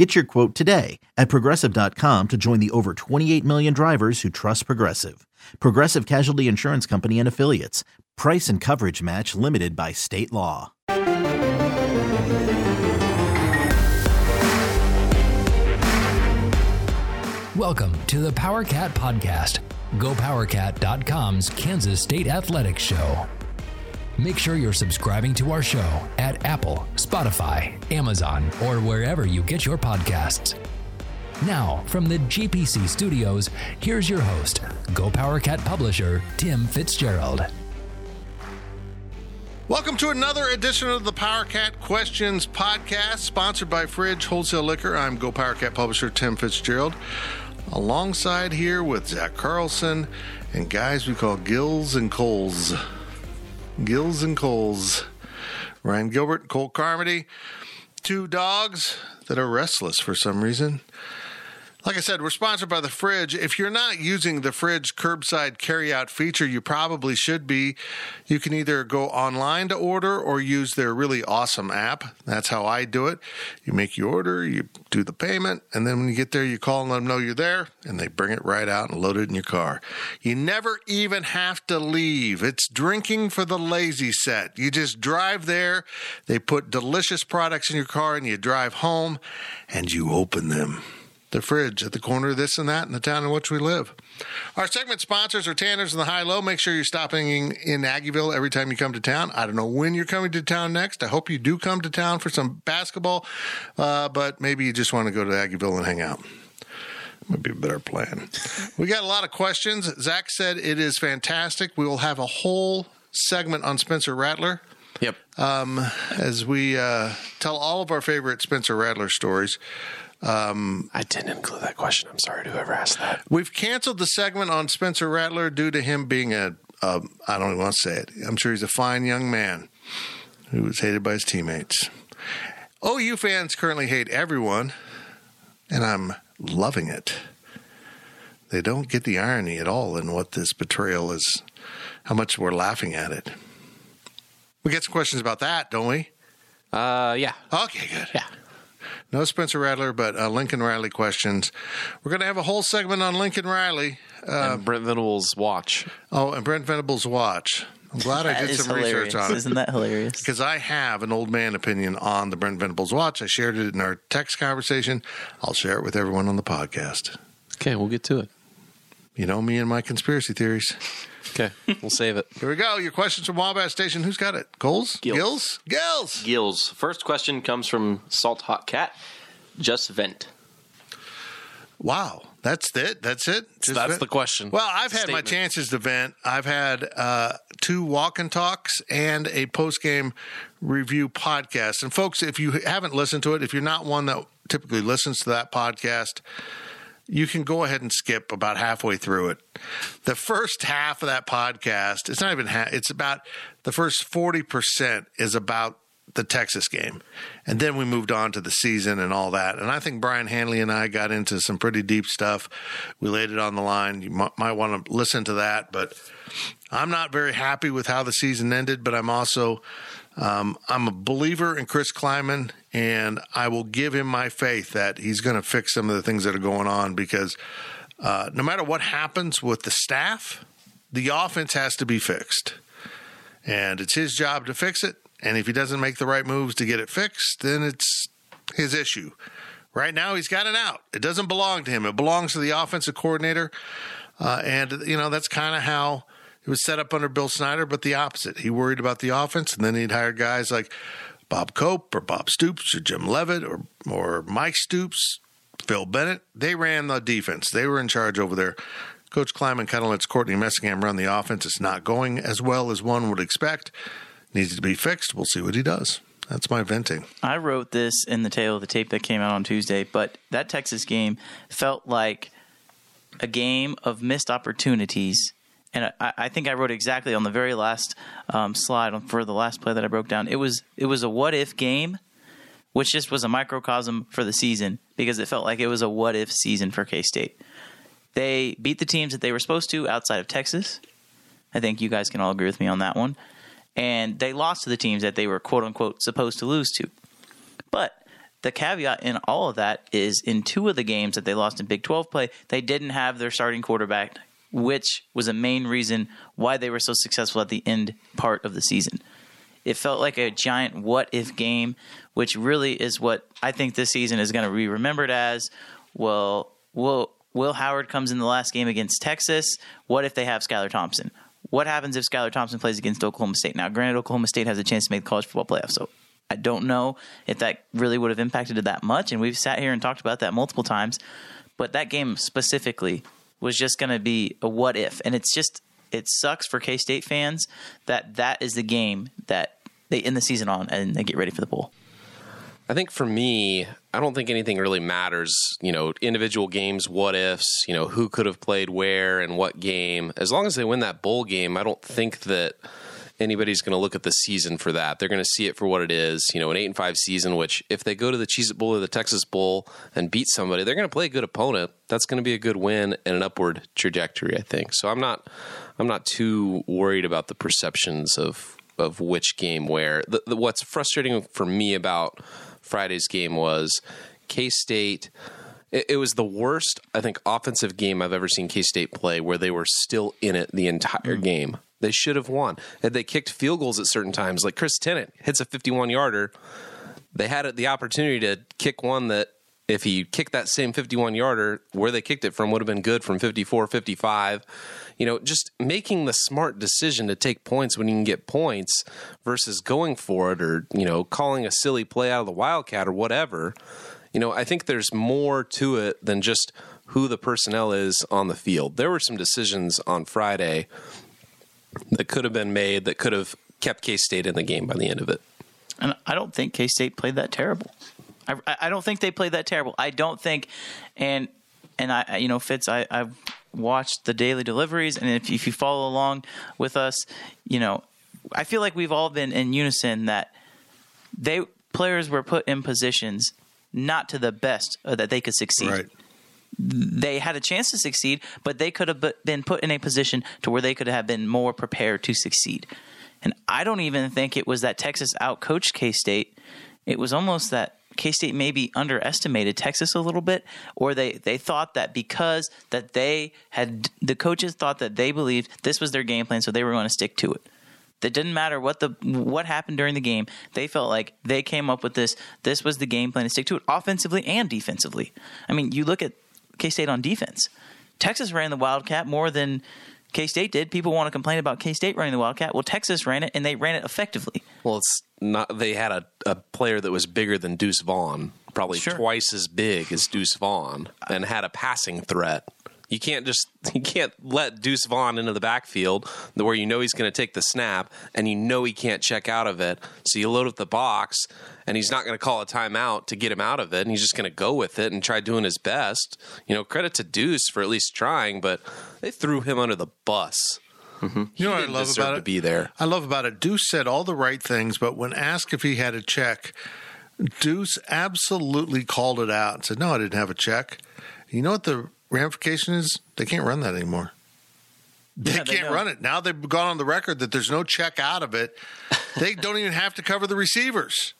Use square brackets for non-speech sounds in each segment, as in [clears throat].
Get your quote today at progressive.com to join the over 28 million drivers who trust Progressive. Progressive Casualty Insurance Company and Affiliates. Price and coverage match limited by state law. Welcome to the Power Cat Podcast, GoPowerCat.com's Kansas State Athletics Show. Make sure you're subscribing to our show at Apple, Spotify, Amazon, or wherever you get your podcasts. Now, from the GPC studios, here's your host, Go Power Cat publisher, Tim Fitzgerald. Welcome to another edition of the Power Cat Questions podcast, sponsored by Fridge Wholesale Liquor. I'm Go Power Cat publisher Tim Fitzgerald, alongside here with Zach Carlson and guys we call Gills and Coles. Gills and Coles. Ryan Gilbert, Cole Carmody, two dogs that are restless for some reason. Like I said, we're sponsored by the Fridge. If you're not using the Fridge curbside carryout feature, you probably should be. You can either go online to order or use their really awesome app. That's how I do it. You make your order, you do the payment, and then when you get there, you call and let them know you're there, and they bring it right out and load it in your car. You never even have to leave. It's drinking for the lazy set. You just drive there, they put delicious products in your car, and you drive home, and you open them the fridge at the corner of this and that in the town in which we live. Our segment sponsors are Tanners and the High Low. Make sure you're stopping in, in Aggieville every time you come to town. I don't know when you're coming to town next. I hope you do come to town for some basketball, uh, but maybe you just want to go to Aggieville and hang out. Would be a better plan. We got a lot of questions. Zach said it is fantastic. We will have a whole segment on Spencer Rattler Yep. um, as we uh, tell all of our favorite Spencer Rattler stories. I didn't include that question. I'm sorry to whoever asked that. We've canceled the segment on Spencer Rattler due to him being a, a I don't even want to say it. I'm sure he's a fine young man who was hated by his teammates. OU fans currently hate everyone, and I'm loving it. They don't get the irony at all in what this betrayal is, how much we're laughing at it. We get some questions about that, don't we? Uh, yeah. Okay, good. Yeah. No Spencer Rattler, but uh, Lincoln Riley questions. We're going to have a whole segment on Lincoln Riley. Uh, and Brent Venables' watch. oh, and Brent Venables' watch. I'm glad I did some hilarious. research on it Isn't that hilarious? [laughs] because I have an old man opinion on the Brent Venables watch. I shared it in our text conversation. I'll share it with everyone on the podcast. Okay, we'll get to it. You know me and my conspiracy theories. Okay, we'll save it. Here we go. Your questions from Wabash Station. Who's got it? Coles? Gills. Gills? Gills. Gills. First question comes from Salt Hot Cat. Just vent. Wow. That's it. That's it. Just That's vent? the question. Well, I've had my chances to vent. I've had uh, two walk and talks and a post game review podcast. And folks, if you haven't listened to it, if you're not one that typically listens to that podcast, you can go ahead and skip about halfway through it. The first half of that podcast, it's not even half, it's about the first 40% is about the Texas game. And then we moved on to the season and all that. And I think Brian Hanley and I got into some pretty deep stuff. We laid it on the line. You might, might want to listen to that, but I'm not very happy with how the season ended, but I'm also um, I'm a believer in Chris Klieman, and I will give him my faith that he's going to fix some of the things that are going on because uh, no matter what happens with the staff, the offense has to be fixed. And it's his job to fix it. And if he doesn't make the right moves to get it fixed, then it's his issue. Right now, he's got it out. It doesn't belong to him, it belongs to the offensive coordinator. Uh, and, you know, that's kind of how it was set up under Bill Snyder, but the opposite. He worried about the offense, and then he'd hire guys like Bob Cope or Bob Stoops or Jim Leavitt or, or Mike Stoops, Phil Bennett. They ran the defense, they were in charge over there. Coach Klieman kind of lets Courtney Messingham run the offense. It's not going as well as one would expect. Needs to be fixed. We'll see what he does. That's my venting. I wrote this in the tail of the tape that came out on Tuesday, but that Texas game felt like a game of missed opportunities and I, I think I wrote exactly on the very last um, slide for the last play that I broke down. It was it was a what if game, which just was a microcosm for the season because it felt like it was a what if season for K State. They beat the teams that they were supposed to outside of Texas. I think you guys can all agree with me on that one. And they lost to the teams that they were quote unquote supposed to lose to. But the caveat in all of that is in two of the games that they lost in Big 12 play, they didn't have their starting quarterback, which was a main reason why they were so successful at the end part of the season. It felt like a giant what if game, which really is what I think this season is going to be remembered as. Well, Will Will Howard comes in the last game against Texas. What if they have Skylar Thompson? What happens if Skylar Thompson plays against Oklahoma State? Now, granted, Oklahoma State has a chance to make the college football playoff, so I don't know if that really would have impacted it that much. And we've sat here and talked about that multiple times. But that game specifically was just going to be a what if. And it's just, it sucks for K State fans that that is the game that they end the season on and they get ready for the bowl. I think for me, I don't think anything really matters. You know, individual games, what ifs, you know, who could have played where and what game. As long as they win that bowl game, I don't think that anybody's going to look at the season for that. They're going to see it for what it is. You know, an eight and five season. Which, if they go to the Cheez It Bowl or the Texas Bowl and beat somebody, they're going to play a good opponent. That's going to be a good win and an upward trajectory. I think. So I'm not, I'm not too worried about the perceptions of of which game where. The, the, what's frustrating for me about Friday's game was K State. It, was the worst, I think, offensive game I've ever seen K State play, where they were still in it the entire Mm. game. They should have won. Had they kicked field goals at certain times, like Chris Tennant hits a 51 yarder, they had the opportunity to kick one that if he kicked that same 51 yarder where they kicked it from would have been good from 54 55 you know just making the smart decision to take points when you can get points versus going for it or you know calling a silly play out of the wildcat or whatever. You know i think there's more to it than just who the personnel is on the field. There were some decisions on friday that could have been made that could have kept k-state in the game by the end of it And I don't think K State played that terrible. I, I don't think they played that terrible. I don't think, and and I you know Fitz, I I've watched the daily deliveries, and if if you follow along with us, you know, I feel like we've all been in unison that they players were put in positions not to the best uh, that they could succeed Right. They had a chance to succeed, but they could have been put in a position to where they could have been more prepared to succeed. And I don't even think it was that Texas outcoached K State. It was almost that K State maybe underestimated Texas a little bit, or they, they thought that because that they had the coaches thought that they believed this was their game plan, so they were going to stick to it. That didn't matter what the what happened during the game. They felt like they came up with this. This was the game plan to stick to it offensively and defensively. I mean, you look at K State on defense. Texas ran the Wildcat more than K State did. People want to complain about K State running the Wildcat. Well, Texas ran it and they ran it effectively. Well, it's not. They had a, a player that was bigger than Deuce Vaughn, probably Sure. twice as big as Deuce Vaughn, and had a passing threat. You can't just [laughs] you can't let Deuce Vaughn into the backfield where you know he's going to take the snap and you know he can't check out of it. So you load up the box and he's not going to call a timeout to get him out of it, and he's just going to go with it and try doing his best. You know, credit to Deuce for at least trying, but they threw him under the bus. Mm-hmm. You know what I love deserve about to it? be there. I love about it. Deuce said all the right things, but when asked if he had a check, Deuce absolutely called it out and said, "No, I didn't have a check." You know what the ramification is? They can't run that anymore. [laughs] They Yeah, can't run it now. They've gone on the record that there's no check out of it. [laughs] They don't even have to cover the receivers.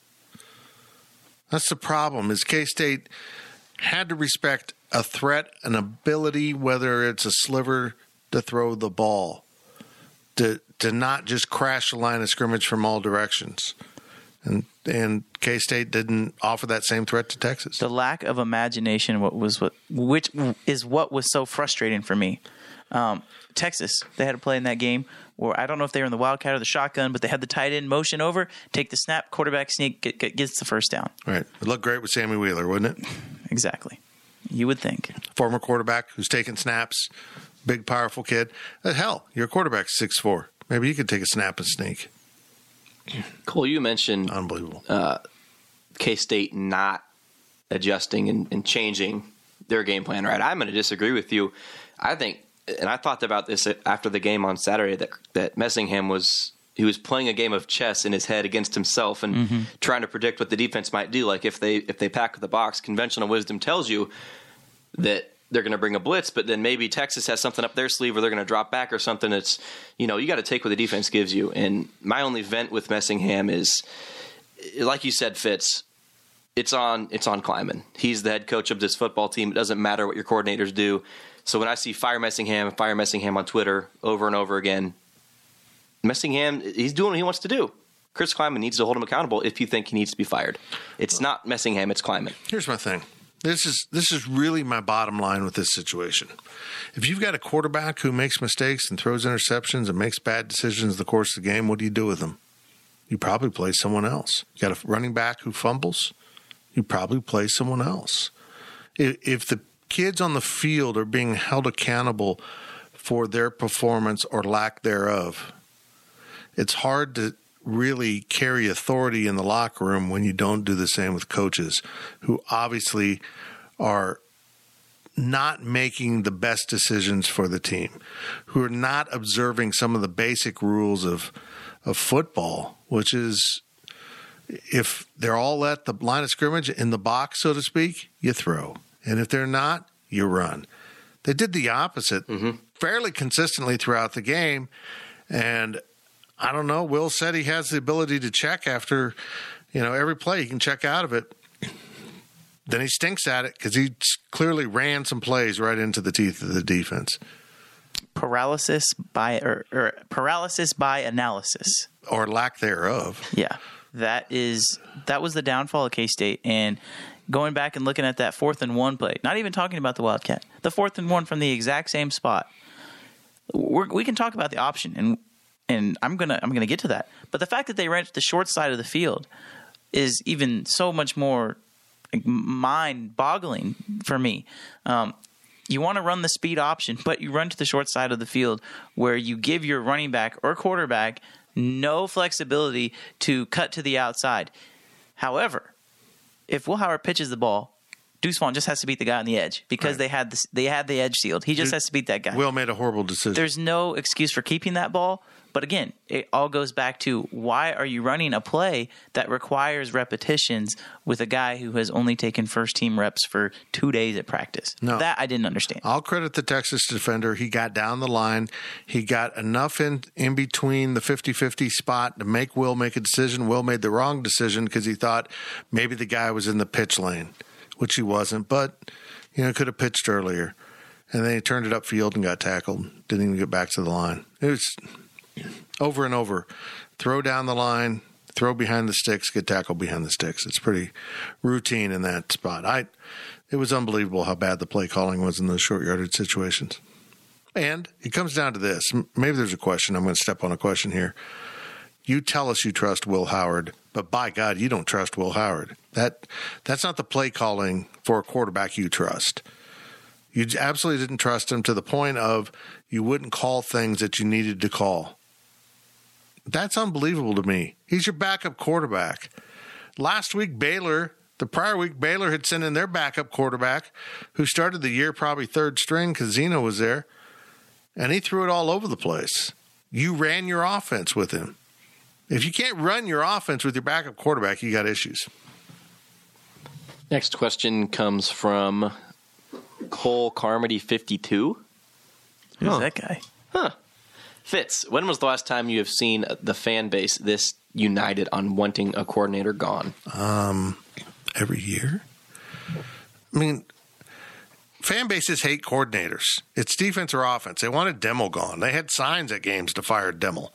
That's the problem. Is K State had to respect a threat, an ability, whether it's a sliver to throw the ball, to to not just crash the line of scrimmage from all directions. And and K State didn't offer that same threat to Texas. The lack of imagination, what was what, which is what was so frustrating for me. Um, Texas, they had to play in that game where I don't know if they were in the wildcat or the shotgun, but they had the tight end motion over, take the snap, quarterback sneak, get, get, gets the first down. Right. It looked great with Sammy Wheeler, wouldn't it? Exactly. You would think. Former quarterback who's taking snaps, big powerful kid. Uh, hell, your quarterback's six four. Maybe you could take a snap and sneak. Cole, you mentioned Unbelievable. K State not adjusting and, and changing their game plan. Right, I'm going to disagree with you. I think and I thought about this after the game on Saturday that that Messingham was he was playing a game of chess in his head against himself and Mm-hmm. trying to predict what the defense might do. Like if they if they pack the box, conventional wisdom tells you that they're going to bring a blitz, but then maybe Texas has something up their sleeve or they're going to drop back or something. It's you know you got to take what the defense gives you. And my only vent with Messingham is, like you said, Fitz. It's on. It's on Klieman. He's the head coach of this football team. It doesn't matter what your coordinators do. So when I see fire Messingham, fire Messingham on Twitter over and over again, Messingham, he's doing what he wants to do. Chris Klieman needs to hold him accountable if you think he needs to be fired. It's not Messingham, it's Klieman. Here's my thing. This is this is really my bottom line with this situation. If you've got a quarterback who makes mistakes and throws interceptions and makes bad decisions in the course of the game, what do you do with him? You probably play someone else. You got a running back who fumbles, you probably play someone else. If, if the kids on the field are being held accountable for their performance or lack thereof, it's hard to really carry authority in the locker room when you don't do the same with coaches who obviously are not making the best decisions for the team, who are not observing some of the basic rules of of football, which is if they're all at the line of scrimmage in the box, so to speak, you throw. And if they're not, you run. They did the opposite mm-hmm. fairly consistently throughout the game. And I don't know. Will said he has the ability to check after, you know, every play. He can check out of it. Then he stinks at it because he clearly ran some plays right into the teeth of the defense Paralysis by or, or paralysis by analysis. or lack thereof. Yeah, that is that was the downfall of K State. And going back and looking at that fourth and one play, not even talking about the Wildcat, the fourth and one from the exact same spot. We're, we can talk about the option, and and I'm gonna I'm gonna get to that. But the fact that they ran to the short side of the field is even so much more mind boggling for me. Um, you want to run the speed option, but you run to the short side of the field where you give your running back or quarterback no flexibility to cut to the outside. However, if Will Howard pitches the ball, Deuce Vaughn just has to beat the guy on the edge because Right. they had this, they had the edge sealed. He just Dude, has to beat that guy. Will made a horrible decision. There's no excuse for keeping that ball. But again, it all goes back to why are you running a play that requires repetitions with a guy who has only taken first team reps for two days at practice? No. That I didn't understand. I'll credit the Texas defender. He got down the line. He got enough in, in between the 50 50 spot to make Will make a decision. Will made the wrong decision because he thought maybe the guy was in the pitch lane, which he wasn't, but, you know, could have pitched earlier. And then he turned it upfield and got tackled. Didn't even get back to the line. It was over and over. Throw down the line, throw behind the sticks, get tackled behind the sticks. It's pretty routine in that spot. I it was unbelievable how bad the play calling was in those short yardage situations. And it comes down to this. Maybe there's a question. I'm going to step on a question here. You tell us you trust Will Howard, but by God, you don't trust Will Howard. That that's not the play calling for a quarterback you trust. You absolutely didn't trust him to the point of you wouldn't call things that you needed to call. That's unbelievable to me. He's your backup quarterback. Last week, Baylor, the prior week, Baylor had sent in their backup quarterback who started the year probably third string because Zeno was there, and he threw it all over the place. You ran your offense with him. If you can't run your offense with your backup quarterback, you got issues. Next question comes from Cole Carmody 52. Who's that guy? Fitz, when was the last time you have seen the fan base this united on wanting a coordinator gone? Um, every year. I mean, fan bases hate coordinators. It's defense or offense. They wanted Demo gone. They had signs at games to fire Demo.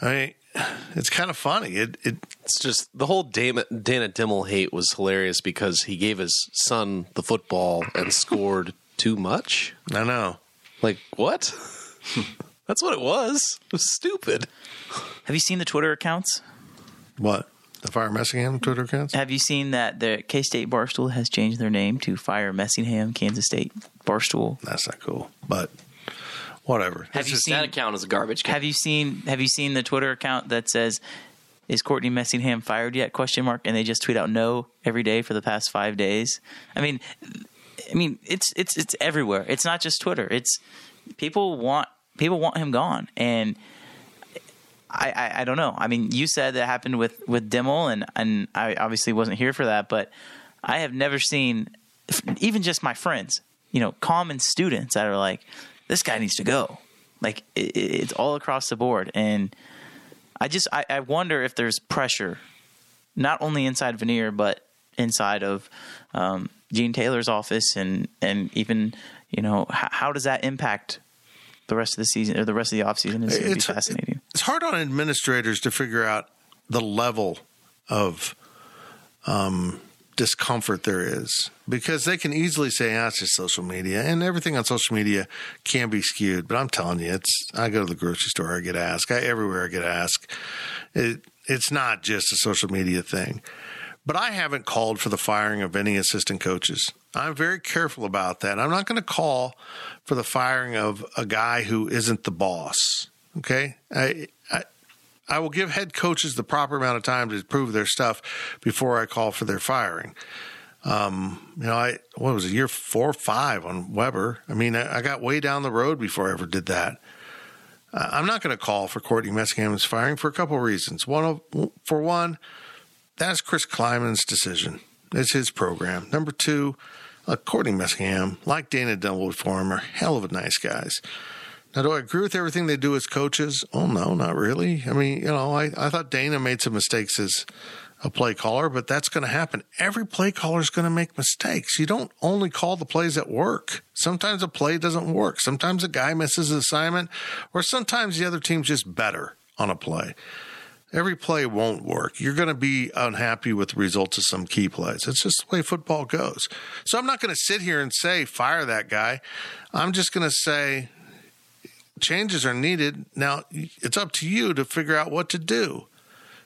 I mean, it's kind of funny. It, it It's just the whole Dana, Dana Dimel hate was hilarious because he gave his son the football and scored too much. I know. Like what? [laughs] That's what it was. It was stupid. Have you seen the Twitter accounts? What the Fire Messingham Twitter accounts? Have you seen that the K State Barstool has changed their name to Fire Messingham Kansas State Barstool? That's not cool, but whatever. Have you Just seen? that account is a garbage can. Have you seen? Have you seen the Twitter account that says, "Is Courtney Messingham fired yet?" Question mark, and they just tweet out no every day for the past five days. I mean, I mean, it's it's it's everywhere. It's not just Twitter. It's people want people want him gone, and I, I, I don't know. I mean, you said that happened with with Dimel, and and I obviously wasn't here for that, but I have never seen even just my friends, you know, common students that are like, this guy needs to go. Like it, it's all across the board, and I just I, I wonder if there's pressure, not only inside Vanier but inside of um, Gene Taylor's office, and and even you know how, how does that impact the rest of the season or the rest of the offseason is going to be fascinating. It's hard on administrators to figure out the level of um, discomfort there is because they can easily say, ah, it's just social media and everything on social media can be skewed. But I'm telling you, it's, I go to the grocery store, I get asked, I, everywhere I get asked. It, it's not just a social media thing. But I haven't called for the firing of any assistant coaches. I'm very careful about that. I'm not going to call for the firing of a guy who isn't the boss. Okay. I, I, I will give head coaches the proper amount of time to prove their stuff before I call for their firing. Um, you know, I what was it, year four or five on Weber? I mean, I, I got way down the road before I ever did that. I'm not going to call for Courtney Messingham's firing for a couple of reasons. One of, for one, that's Chris Klieman's decision. It's his program. Number two, uh, Courtney Messingham, like Dana Dimel before him, are hell of a nice guys. Now, do I agree with everything they do as coaches? Oh, no, not really. I mean, you know, I, I thought Dana made some mistakes as a play caller, but that's going to happen. Every play caller is going to make mistakes. You don't only call the plays that work. Sometimes a play doesn't work. Sometimes a guy misses an assignment, or sometimes the other team's just better on a play. Every play won't work. You're going to be unhappy with the results of some key plays. It's just the way football goes. So I'm not going to sit here and say, fire that guy. I'm just going to say, changes are needed. Now, it's up to you to figure out what to do.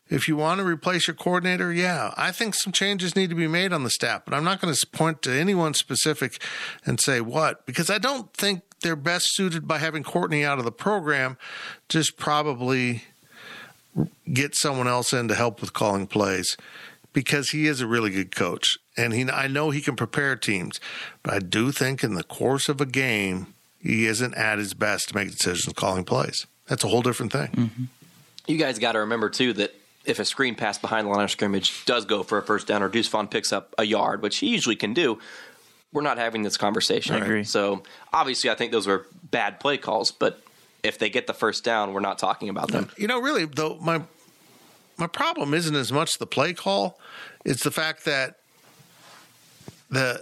If you want to replace your coordinator, yeah, I think some changes need to be made on the staff, but I'm not going to point to anyone specific and say what, because I don't think they're best suited by having Courtney out of the program. Just probably get someone else in to help with calling plays because he is a really good coach and he I know he can prepare teams, but I do think in the course of a game he isn't at his best to make decisions calling plays. That's a whole different thing. Mm-hmm. You guys got to remember too that if a screen pass behind the line of scrimmage does go for a first down or Deuce Vaughn picks up a yard, which he usually can do, we're not having this conversation. I agree. So obviously, I think those were bad play calls, but if they get the first down, we're not talking about them. You know, really though, my my problem isn't as much the play call; it's the fact that the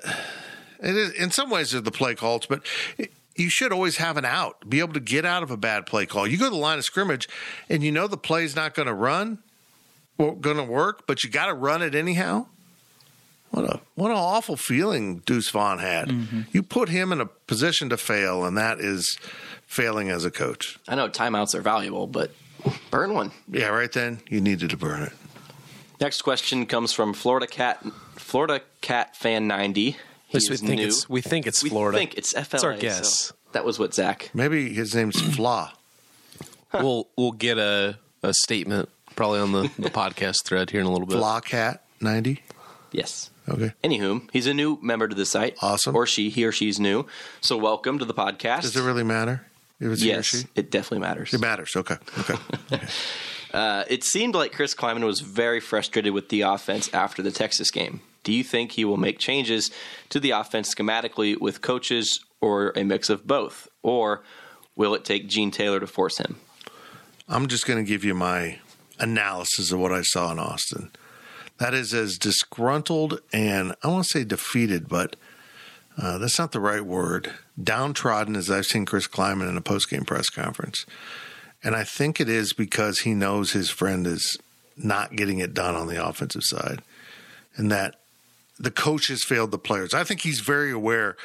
it is in some ways they're the play calls, but. It, you should always have an out, be able to get out of a bad play call. You go to the line of scrimmage and you know the play's not going to run going to work, but you got to run it anyhow. What a what an awful feeling Deuce Vaughn had. Mm-hmm. You put him in a position to fail, and that is failing as a coach. I know timeouts are valuable, but burn one. Yeah, right then you needed to burn it. Next question comes from Florida Cat Florida Cat Fan ninety. He's we think new. it's we think it's Florida. We think it's FLA. It's our guess. So that was what Zach. Maybe his name's [clears throat] Flaw. we'll we'll get a, a statement probably on the, the [laughs] podcast thread here in a little bit. Flaw Cat ninety. Yes. Okay. Anywho, he's a new member to the site. Awesome. Or she, he or she's new. So welcome to the podcast. Does it really matter? If yes, it definitely matters. It matters. Okay. Okay. [laughs] okay. uh, it seemed like Chris Klieman was very frustrated with the offense after the Texas game. Do you think he will make changes to the offense schematically with coaches or a mix of both? Or will it take Gene Taylor to force him? I'm just going to give you my analysis of what I saw in Austin. That is as disgruntled and I won't say defeated, but uh, that's not the right word. Downtrodden as I've seen Chris Klieman in a post-game press conference. And I think it is because he knows his friend is not getting it done on the offensive side and that the coach has failed the players. I think he's very aware.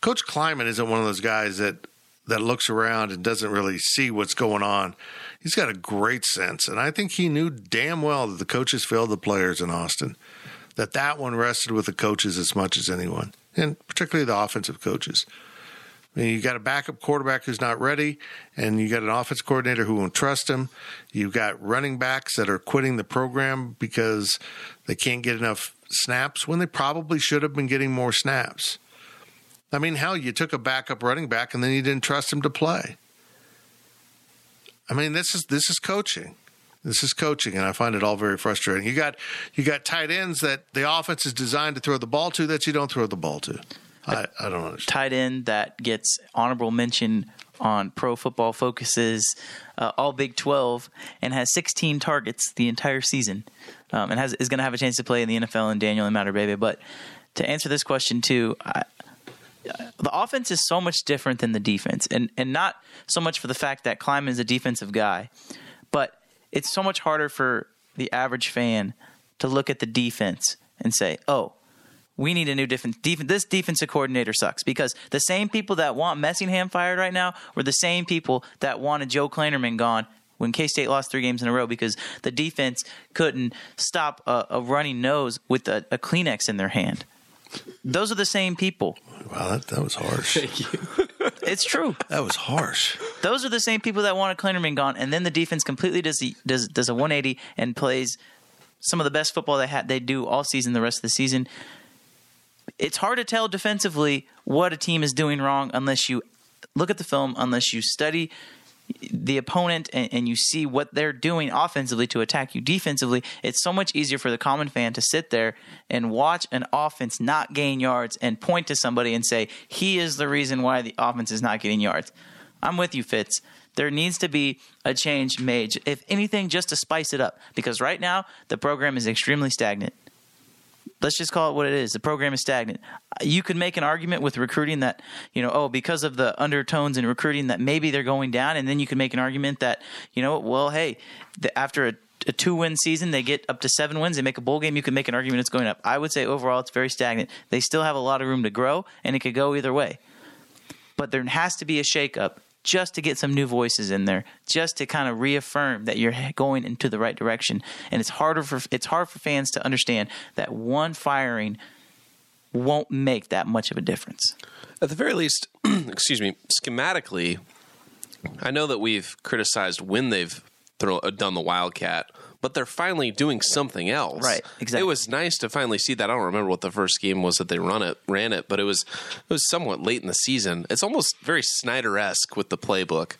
Coach Klieman isn't one of those guys that that looks around and doesn't really see what's going on. He's got a great sense, and I think he knew damn well that the coaches failed the players in Austin. That that one rested with the coaches as much as anyone, and particularly the offensive coaches. I mean, you got a backup quarterback who's not ready, and you got an offense coordinator who won't trust him. You've got running backs that are quitting the program because they can't get enough snaps when they probably should have been getting more snaps. I mean, hell, you took a backup running back and then you didn't trust him to play. I mean, this is this is coaching. This is coaching, and I find it all very frustrating. You got you got tight ends that the offense is designed to throw the ball to that you don't throw the ball to. I, I don't understand. Tight end that gets honorable mention on Pro Football Focus's uh, All Big 12 and has 16 targets the entire season, um, and has is going to have a chance to play in the NFL and Daniel and Matter Baby. But to answer this question too, I, the offense is so much different than the defense, and and not so much for the fact that Klieman is a defensive guy, but it's so much harder for the average fan to look at the defense and say, "Oh, we need a new defense. Def- this defensive coordinator sucks." Because the same people that want Messingham fired right now were the same people that wanted Joe Klanderman gone when K State lost three games in a row because the defense couldn't stop a, a running nose with a, a Kleenex in their hand. Those are the same people. Wow, that, that was harsh. Thank you. [laughs] it's true. that was harsh. Those are the same people that wanted Klanderman gone, and then the defense completely does the, does does a 180 and plays some of the best football they had they do all season, the rest of the season. It's hard to tell defensively what a team is doing wrong unless you look at the film, unless you study the opponent and, and you see what they're doing offensively to attack you defensively. It's so much easier for the common fan to sit there and watch an offense not gain yards and point to somebody and say, he is the reason why the offense is not getting yards. I'm with you, Fitz. There needs to be a change made, if anything, just to spice it up. Because right now, the program is extremely stagnant. Let's just call it what it is. The program is stagnant. You could make an argument with recruiting that, you know, oh, because of the undertones in recruiting that maybe they're going down. And then you could make an argument that, you know, well, hey, the, after a a two win season, they get up to seven wins, they make a bowl game, you could make an argument it's going up. I would say overall it's very stagnant. They still have a lot of room to grow, and it could go either way. But there has to be a shakeup just to get some new voices in there, just to kind of reaffirm that you're going into the right direction. And it's harder for it's hard for fans to understand that one firing won't make that much of a difference. At the very least, [clears throat] excuse me, schematically, I know that we've criticized when they've done the Wildcat, but they're finally doing something else. Right, exactly. It was nice to finally see that. I don't remember what the first game was that they run it, ran it, but it was it was somewhat late in the season. It's almost very Snyder esque with the playbook.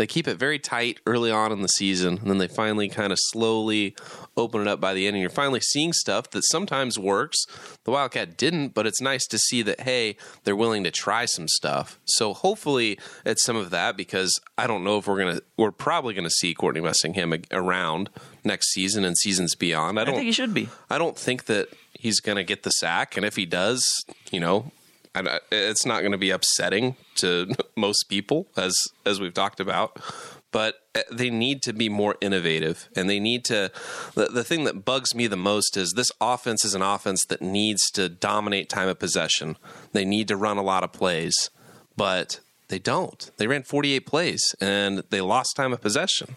They keep it very tight early on in the season, and then they finally kind of slowly open it up by the end. And you're finally seeing stuff that sometimes works. The Wildcat didn't, but it's nice to see that, hey, they're willing to try some stuff. So hopefully it's some of that because I don't know if we're going to, we're probably going to see Courtney Messingham around next season and seasons beyond. I I don't think he should be. I don't think that he's going to get the sack, and if he does, you know, I, it's not going to be upsetting to [laughs] most people, as as we've talked about. But uh, they need to be more innovative, and they need to. The, the thing that bugs me the most is this offense is an offense that needs to dominate time of possession. They need to run a lot of plays, but they don't. They ran 48 plays, and they lost time of possession.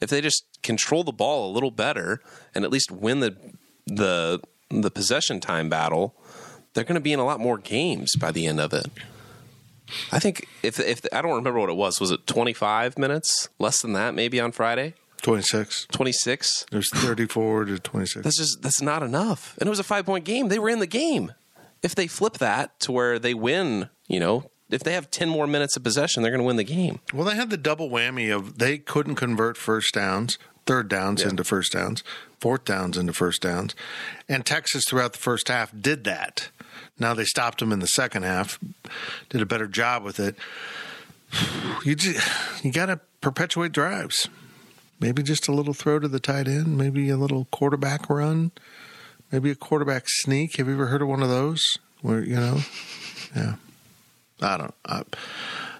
If they just control the ball a little better and at least win the the the possession time battle, they're going to be in a lot more games by the end of it. I think if if I don't remember what it was, was it 25 minutes? Less than that maybe on Friday? 26. 26? There's 34 to 26. That's just that's not enough. And it was a 5-point game. They were in the game. If they flip that to where they win, you know, if they have 10 more minutes of possession, they're going to win the game. Well, they had the double whammy of they couldn't convert first downs, third downs into first downs, fourth downs into first downs, and Texas throughout the first half did that. Now they stopped him in the second half, did a better job with it. You just, you got to perpetuate drives. Maybe just a little throw to the tight end, maybe a little quarterback run, maybe a quarterback sneak. Have you ever heard of one of those? Where you know, yeah. I don't. I,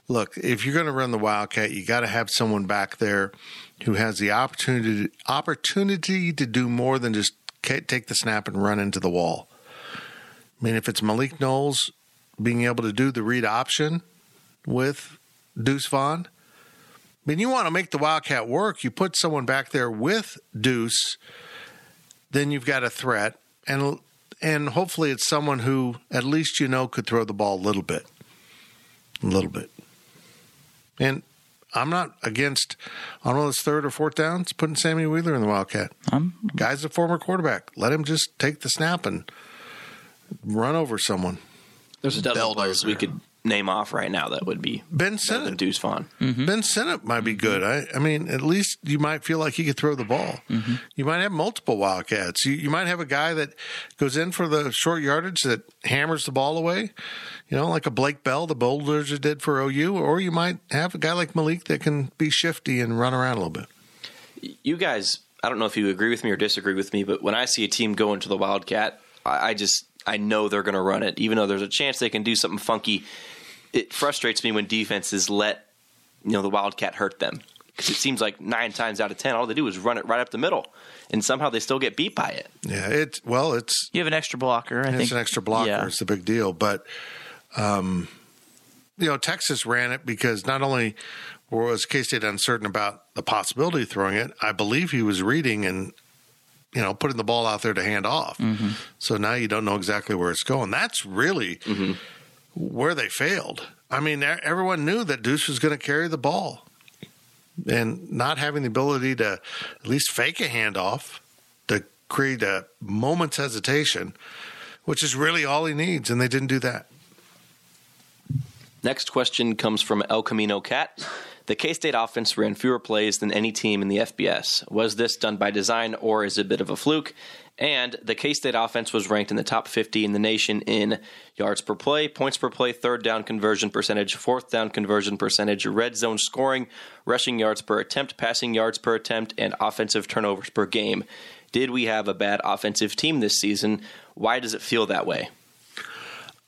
look, if you're going to run the Wildcat, you got to have someone back there who has the opportunity opportunity to do more than just take the snap and run into the wall. I mean, if it's Malik Knowles being able to do the read option with Deuce Vaughn, I mean, you want to make the Wildcat work. You put someone back there with Deuce, then you've got a threat, and and hopefully it's someone who at least you know could throw the ball a little bit a little bit. And I'm not against on one of those third or fourth downs putting Sammy Wheeler in the Wildcat. Um, Guy's a former quarterback. Let him just take the snap and run over someone. There's a dozen players we could name off right now that would be Ben better than Sinnott. Deuce Vaughn. Mm-hmm. Ben Sinnott might be good. I, I mean, at least you might feel like he could throw the ball. Mm-hmm. You might have multiple Wildcats. You, you might have a guy that goes in for the short yardage that hammers the ball away, you know, like a Blake Bell, the Bulldozers did for OU, or you might have a guy like Malik that can be shifty and run around a little bit. You guys, I don't know if you agree with me or disagree with me, but when I see a team go into the Wildcat, I, I just I know they're going to run it, even though there's a chance they can do something funky. It frustrates me when defenses let you know the Wildcat hurt them because it seems like nine times out of ten, all they do is run it right up the middle, and somehow they still get beat by it. Yeah, it well, it's You have an extra blocker. I it's think an extra blocker. Yeah. It's a big deal. But, um, you know, Texas ran it because not only was K State uncertain about the possibility of throwing it, I believe he was reading and, you know, putting the ball out there to hand off. Mm-hmm. So now you don't know exactly where it's going. That's really mm-hmm. where they failed. I mean, everyone knew that Deuce was going to carry the ball. And not having the ability to at least fake a handoff to create a moment's hesitation, which is really all he needs, and they didn't do that. Next question comes from El Camino Cat. The K State offense ran fewer plays than any team in the FBS. Was this done by design or is it a bit of a fluke? And the K State offense was ranked in the top 50 in the nation in yards per play, points per play, third down conversion percentage, fourth down conversion percentage, red zone scoring, rushing yards per attempt, passing yards per attempt, and offensive turnovers per game. Did we have a bad offensive team this season? Why does it feel that way?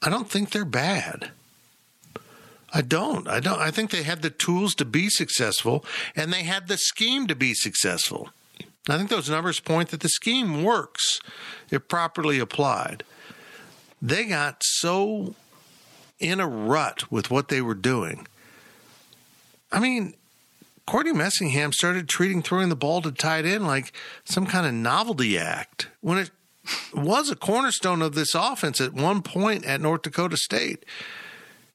I don't think they're bad. I don't. I don't. I think they had the tools to be successful, and they had the scheme to be successful. I think those numbers point that the scheme works if properly applied. They got so in a rut with what they were doing. I mean, Courtney Messingham started treating throwing the ball to tight end like some kind of novelty act when it was a cornerstone of this offense at one point at North Dakota State.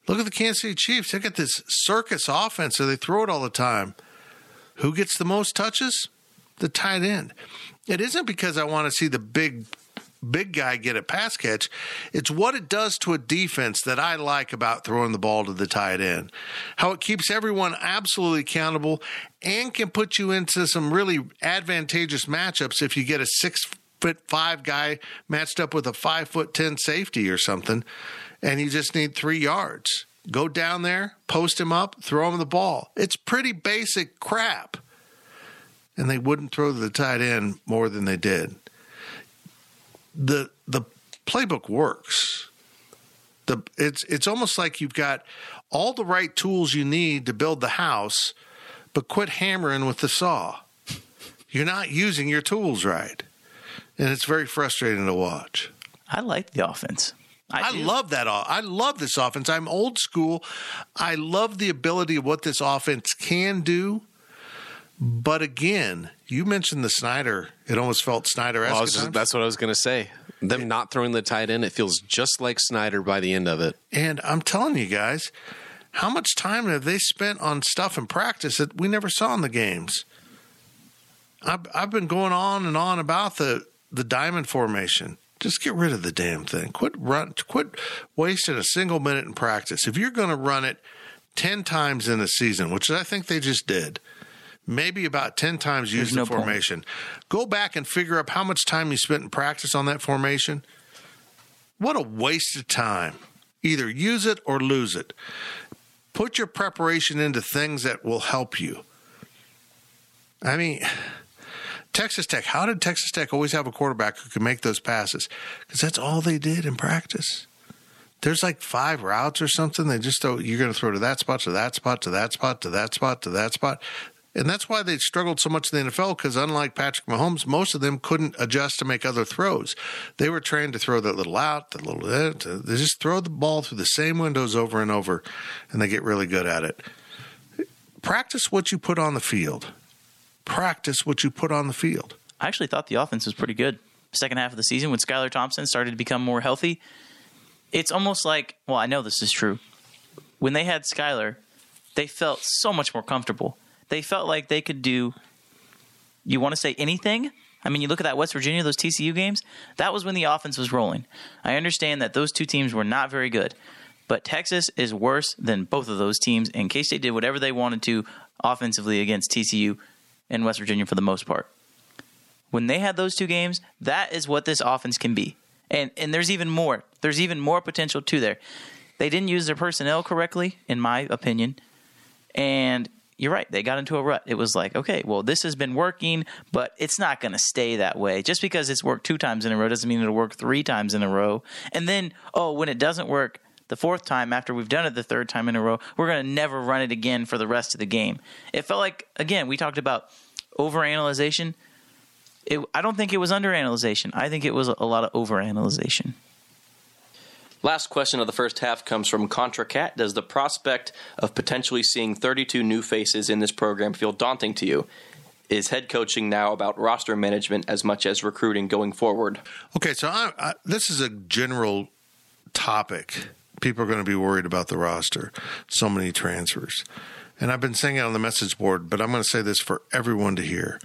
Look at the Kansas City Chiefs. They got this circus offense, so they throw it all the time. Who gets the most touches? The tight end. It isn't because I want to see the big big guy get a pass catch. It's what it does to a defense that I like about throwing the ball to the tight end. How it keeps everyone absolutely accountable and can put you into some really advantageous matchups if you get a six foot five guy matched up with a five foot ten safety or something, and you just need three yards. Go down there, post him up, throw him the ball. It's pretty basic crap. And they wouldn't throw the tight end more than they did the the playbook works. The it's it's almost like you've got all the right tools you need to build the house, but quit hammering with the saw. You're not using your tools right. And it's very frustrating to watch. I like the offense. I, I, love that. I love this offense. I'm old school. I love the ability of what this offense can do. But again, you mentioned the Snyder. It almost felt Snyder. Well, just- that's what I was going to say. Them not throwing the tight end, it feels just like Snyder by the end of it. And I'm telling you guys, how much time have they spent on stuff in practice that we never saw in the games? I've, I've been going on and on about the, the diamond formation. Just get rid of the damn thing. Quit run. Quit wasting a single minute in practice. If you're going to run it ten times in a season, which I think they just did, maybe about ten times use the no point. formation. Go back and figure up how much time you spent in practice on that formation. What a waste of time. Either use it or lose it. Put your preparation into things that will help you. I mean, Texas Tech, how did Texas Tech always have a quarterback who could make those passes? Because that's all they did in practice. There's like five routes or something. They just throw, you're going to throw to that spot, to that spot, to that spot, to that spot, to that spot. And that's why they struggled so much in the NFL because, unlike Patrick Mahomes, most of them couldn't adjust to make other throws. They were trained to throw that little out, that little eh, that. They just throw the ball through the same windows over and over, and they get really good at it. Practice what you put on the field. Practice what you put on the field. I actually thought the offense was pretty good. Second half of the season, when Skylar Thompson started to become more healthy, it's almost like, well, I know this is true. When they had Skylar, they felt so much more comfortable. They felt like they could do, you want to say anything? I mean, you look at that West Virginia, those TCU games, that was when the offense was rolling. I understand that those two teams were not very good, but Texas is worse than both of those teams, and K State did whatever they wanted to offensively against TCU and West Virginia for the most part. When they had those two games, that is what this offense can be. And and there's even more. There's even more potential to there. They didn't use their personnel correctly, in my opinion. And you're right, they got into a rut. It was like, okay, well, this has been working, but it's not going to stay that way. Just because it's worked two times in a row doesn't mean it'll work three times in a row. And then, oh, when it doesn't work the fourth time after we've done it the third time in a row, we're going to never run it again for the rest of the game. It felt like, again, we talked about overanalyzation. It, I don't think it was underanalyzation. I think it was a lot of overanalyzation. Last question of the first half comes from Contra Cat. Does the prospect of potentially seeing 32 new faces in this program feel daunting to you? Is head coaching now about roster management as much as recruiting going forward? Okay, so I, I, this is a general topic. People are going to be worried about the roster. So many transfers. And I've been saying it on the message board, but I'm going to say this for everyone to hear.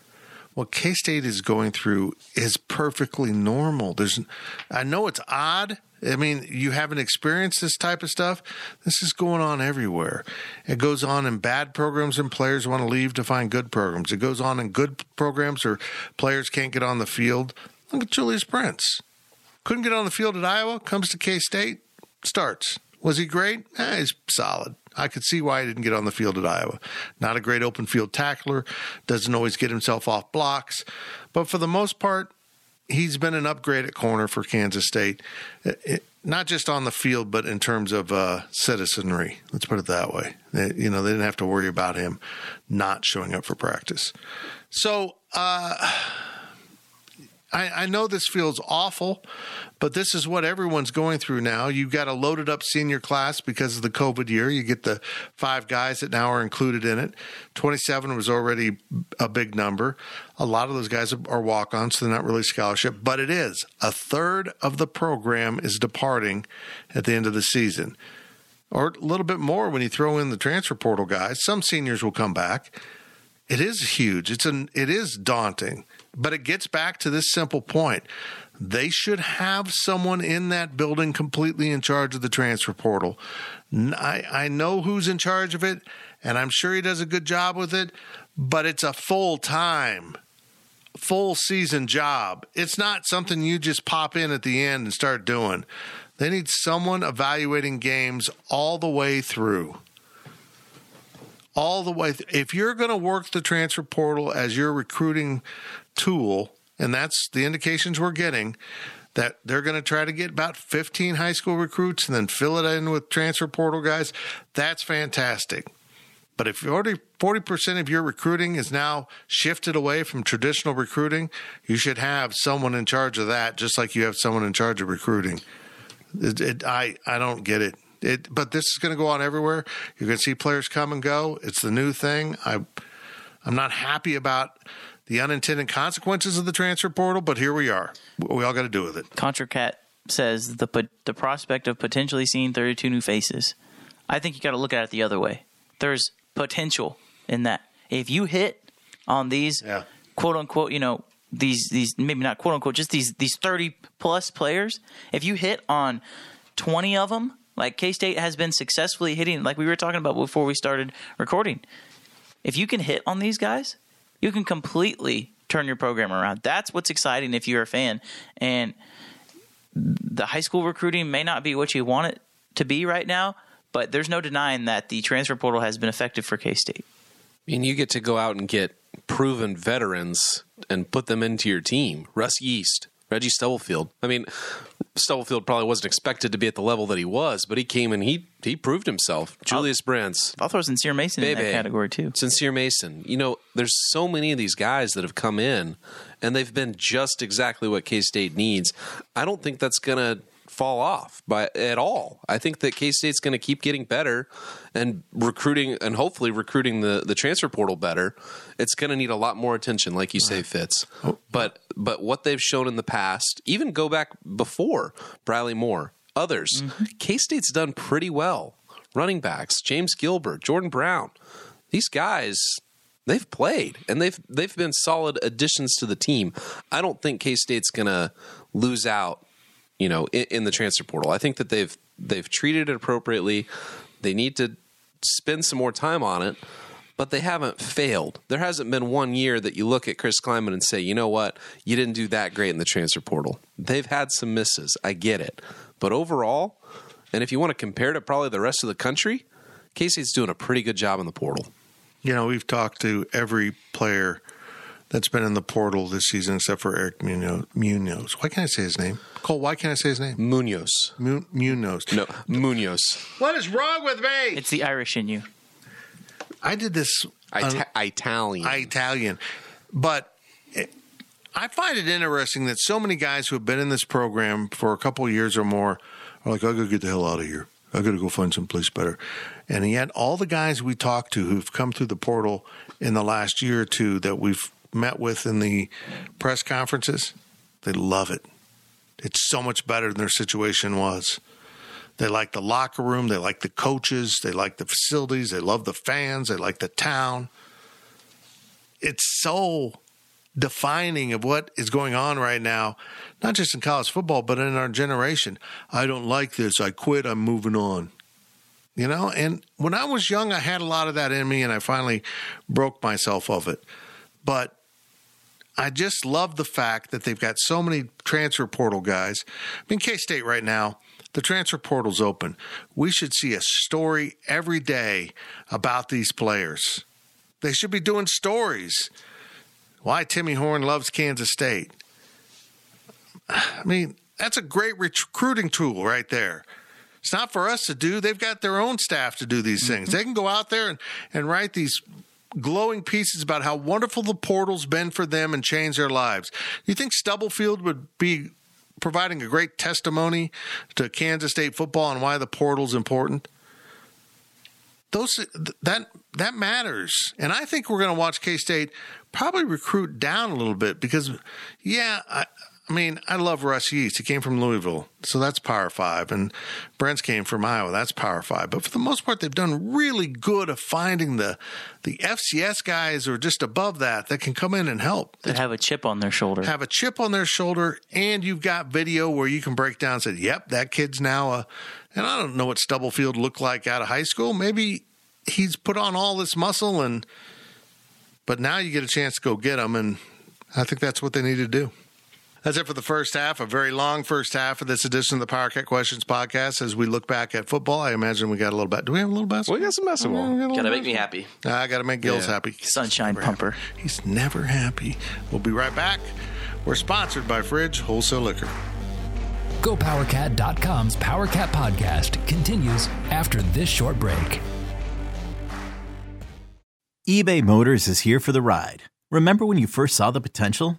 What K State is going through is perfectly normal. There's, I know it's odd. I mean, you haven't experienced this type of stuff. This is going on everywhere. It goes on in bad programs and players want to leave to find good programs. It goes on in good programs or players can't get on the field. Look at Julius Brents. Couldn't get on the field at Iowa, comes to K State, starts. Was he great? Eh, he's solid. I could see why he didn't get on the field at Iowa. Not a great open field tackler, doesn't always get himself off blocks, but for the most part, he's been an upgrade at corner for Kansas State, it, it, not just on the field, but in terms of uh, citizenry. Let's put it that way. They, you know, they didn't have to worry about him not showing up for practice. So, uh, I, I, know this feels awful, but this is what everyone's going through now. You've got a loaded up senior class because of the COVID year. You get the five guys that now are included in it. 27 was already a big number. A lot of those guys are walk ons, so they're not really scholarship, but it is. A third of the program is departing at the end of the season, or a little bit more when you throw in the transfer portal guys. Some seniors will come back. It is huge. It's an it is daunting. But it gets back to this simple point. They should have someone in that building completely in charge of the transfer portal. I, I know who's in charge of it, and I'm sure he does a good job with it, but it's a full time, full season job. It's not something you just pop in at the end and start doing. They need someone evaluating games all the way through all the way. Th- if you're going to work the transfer portal as your recruiting tool, and that's the indications we're getting that they're going to try to get about 15 high school recruits and then fill it in with transfer portal guys. That's fantastic. But if 40, 40% of your recruiting is now shifted away from traditional recruiting, you should have someone in charge of that, just like you have someone in charge of recruiting. It, it, I, I don't get it. it. But this is going to go on everywhere. You're going to see players come and go. It's the new thing. I, I'm not happy about the unintended consequences of the transfer portal, but here we are. We all got to do with it. Contra Cat says the the prospect of potentially seeing 32 new faces. I think you got to look at it the other way. There's potential in that. If you hit on these yeah. quote unquote, you know, these these maybe not quote unquote, just these these 30 plus players, if you hit on 20 of them, like K State has been successfully hitting, like we were talking about before we started recording. If you can hit on these guys, you can completely turn your program around. That's what's exciting if you're a fan. And the high school recruiting may not be what you want it to be right now, but there's no denying that the transfer portal has been effective for K State. Mean, you get to go out and get proven veterans and put them into your team. Russ Yeast, Reggie Stubblefield. I mean, Stubblefield probably wasn't expected to be at the level that he was, but he came and he he proved himself. Julius Brents. I'll throw Sincere Mason Bebe, in that category too. Sincere Mason. You know, there's so many of these guys that have come in and they've been just exactly what K State needs. I don't think that's gonna fall off by at all. I think that K State's going to keep getting better and recruiting and hopefully recruiting the the transfer portal better. It's going to need a lot more attention, like you say, Fitz. Oh. But but what they've shown in the past, even go back before Briley Moore, others, mm-hmm. K State's done pretty well. Running backs, James Gilbert, Jordan Brown, these guys they've played and they've they've been solid additions to the team. I don't think K State's gonna lose out, you know, in, in, the transfer portal. I think that they've they've treated it appropriately. They need to spend some more time on it, but they haven't failed. There hasn't been one year that you look at Chris Klieman and say, you know what, you didn't do that great in the transfer portal. They've had some misses. I get it, but overall, and if you want to compare it to probably the rest of the country, State's doing a pretty good job in the portal. You know, we've talked to every player that's been in the portal this season except for Eric Munoz. Munoz. Why can't I say his name? Cole, why can't I say his name? Munoz. Mu- Munoz. No, Munoz. What is wrong with me? It's the Irish in you. I did this Ita- Italian. Italian. But it, I find it interesting that so many guys who have been in this program for a couple years or more are like, I gotta get the hell out of here. I gotta go find someplace better. And yet, all the guys we talked to who've come through the portal in the last year or two that we've met with in the press conferences, they love it. It's so much better than their situation was. They like the locker room, they like the coaches, they like the facilities, they love the fans, they like the town. It's so defining of what is going on right now, not just in college football, but in our generation. I don't like this. I quit. I'm moving on you know and when i was young i had a lot of that in me and i finally broke myself of it but i just love the fact that they've got so many transfer portal guys i mean k-state right now the transfer portal's open we should see a story every day about these players they should be doing stories why timmy horne loves kansas state i mean that's a great recruiting tool right there it's not for us to do. They've got their own staff to do these things. Mm-hmm. They can go out there and, and write these glowing pieces about how wonderful the portal's been for them and changed their lives. You think Stubblefield would be providing a great testimony to Kansas State football and why the portal's important? Those that that matters, and I think we're going to watch K State probably recruit down a little bit because, yeah, I, I mean, I love Russ Yeast. He came from Louisville, so that's Power Five, and Brents came from Iowa. That's Power Five. But for the most part, they've done really good of finding the the FCS guys or just above that that can come in and help. That have a chip on their shoulder. Have a chip on their shoulder, and you've got video where you can break down and say, "Yep, that kid's now a." And I don't know what Stubblefield looked like out of high school. Maybe he's put on all this muscle, and but now you get a chance to go get him, and I think that's what they need to do. That's it for the first half, a very long first half of this edition of the Power Cat Questions podcast. As we look back at football, I imagine we got a little bit. Do we have a little basketball? We got some basketball. Oh, Gotta make me happy. Ah, I got to make Gills yeah. happy. Sunshine never pumper. Happy. He's never happy. We'll be right back. We're sponsored by Fridge Wholesale Liquor. GoPowerCat.com's PowerCat podcast continues after this short break. eBay Motors is here for the ride. Remember when you first saw the potential?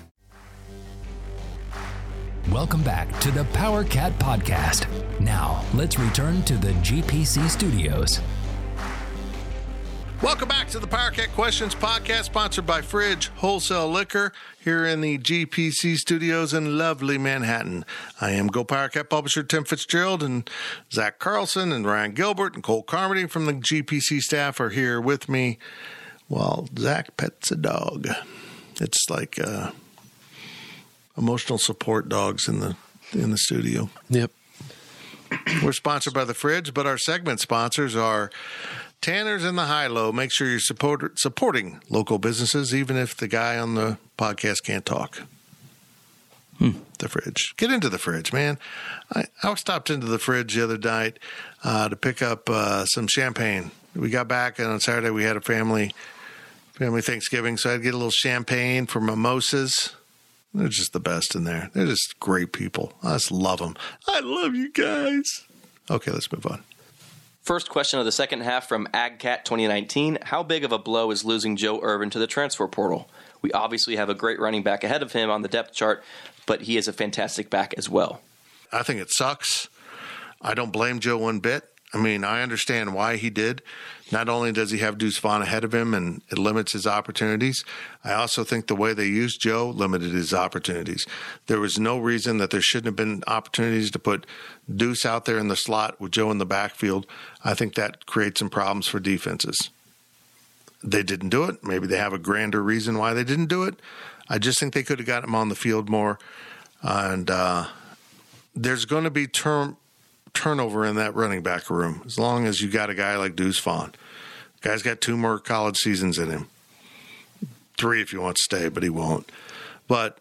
Welcome back to the Power Cat Podcast. Now, let's return to the GPC studios. Welcome back to the Power Cat Questions podcast, sponsored by Fridge Wholesale Liquor here in the GPC studios in lovely Manhattan. I am Go Power Cat publisher Tim Fitzgerald and Zach Carlson and Ryan Gilbert and Cole Carmody from the GPC staff are here with me while Zach pets a dog. It's like uh, emotional support dogs in the in the studio. Yep. We're sponsored by the Fridge, but our segment sponsors are Tanner's in the High Low. Make sure you're support, supporting local businesses, even if the guy on the podcast can't talk. The fridge. Get into the fridge, man. I, I stopped into the fridge the other night uh, to pick up uh, some champagne. We got back, and on Saturday we had a family family Thanksgiving, so I'd get a little champagne for mimosas. They're just the best in there. They're just great people. I just love them. I love you guys. Okay, let's move on. First question of the second half from AgCat 2019. How big of a blow is losing Joe Ervin to the transfer portal? We obviously have a great running back ahead of him on the depth chart, but he is a fantastic back as well. I think it sucks. I don't blame Joe one bit. I mean, I understand why he did. Not only does he have Deuce Vaughn ahead of him and it limits his opportunities, I also think the way they used Joe limited his opportunities. There was no reason that there shouldn't have been opportunities to put Deuce out there in the slot with Joe in the backfield. I think that creates some problems for defenses. They didn't do it. Maybe they have a grander reason why they didn't do it. I just think they could have got him on the field more. And uh, there's going to be term turnover in that running back room as long as you got a guy like Deuce Vaughn. Guy's got two more college seasons in him, three if you want to stay, but he won't. But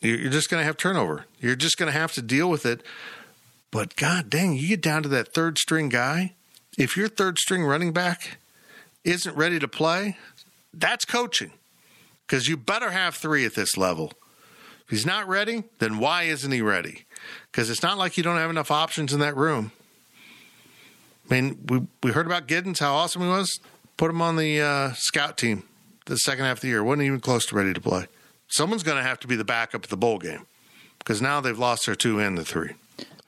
you're just going to have turnover. You're just going to have to deal with it. But god dang, you get down to that third string guy. If your third string running back isn't ready to play, that's coaching. Because you better have three at this level. If he's not ready, then why isn't he ready? Because it's not like you don't have enough options in that room. I mean, we, we heard about Giddens, how awesome he was. Put him on the uh, scout team the second half of the year. Wasn't even close to ready to play. Someone's going to have to be the backup at the bowl game because now they've lost their two and the three.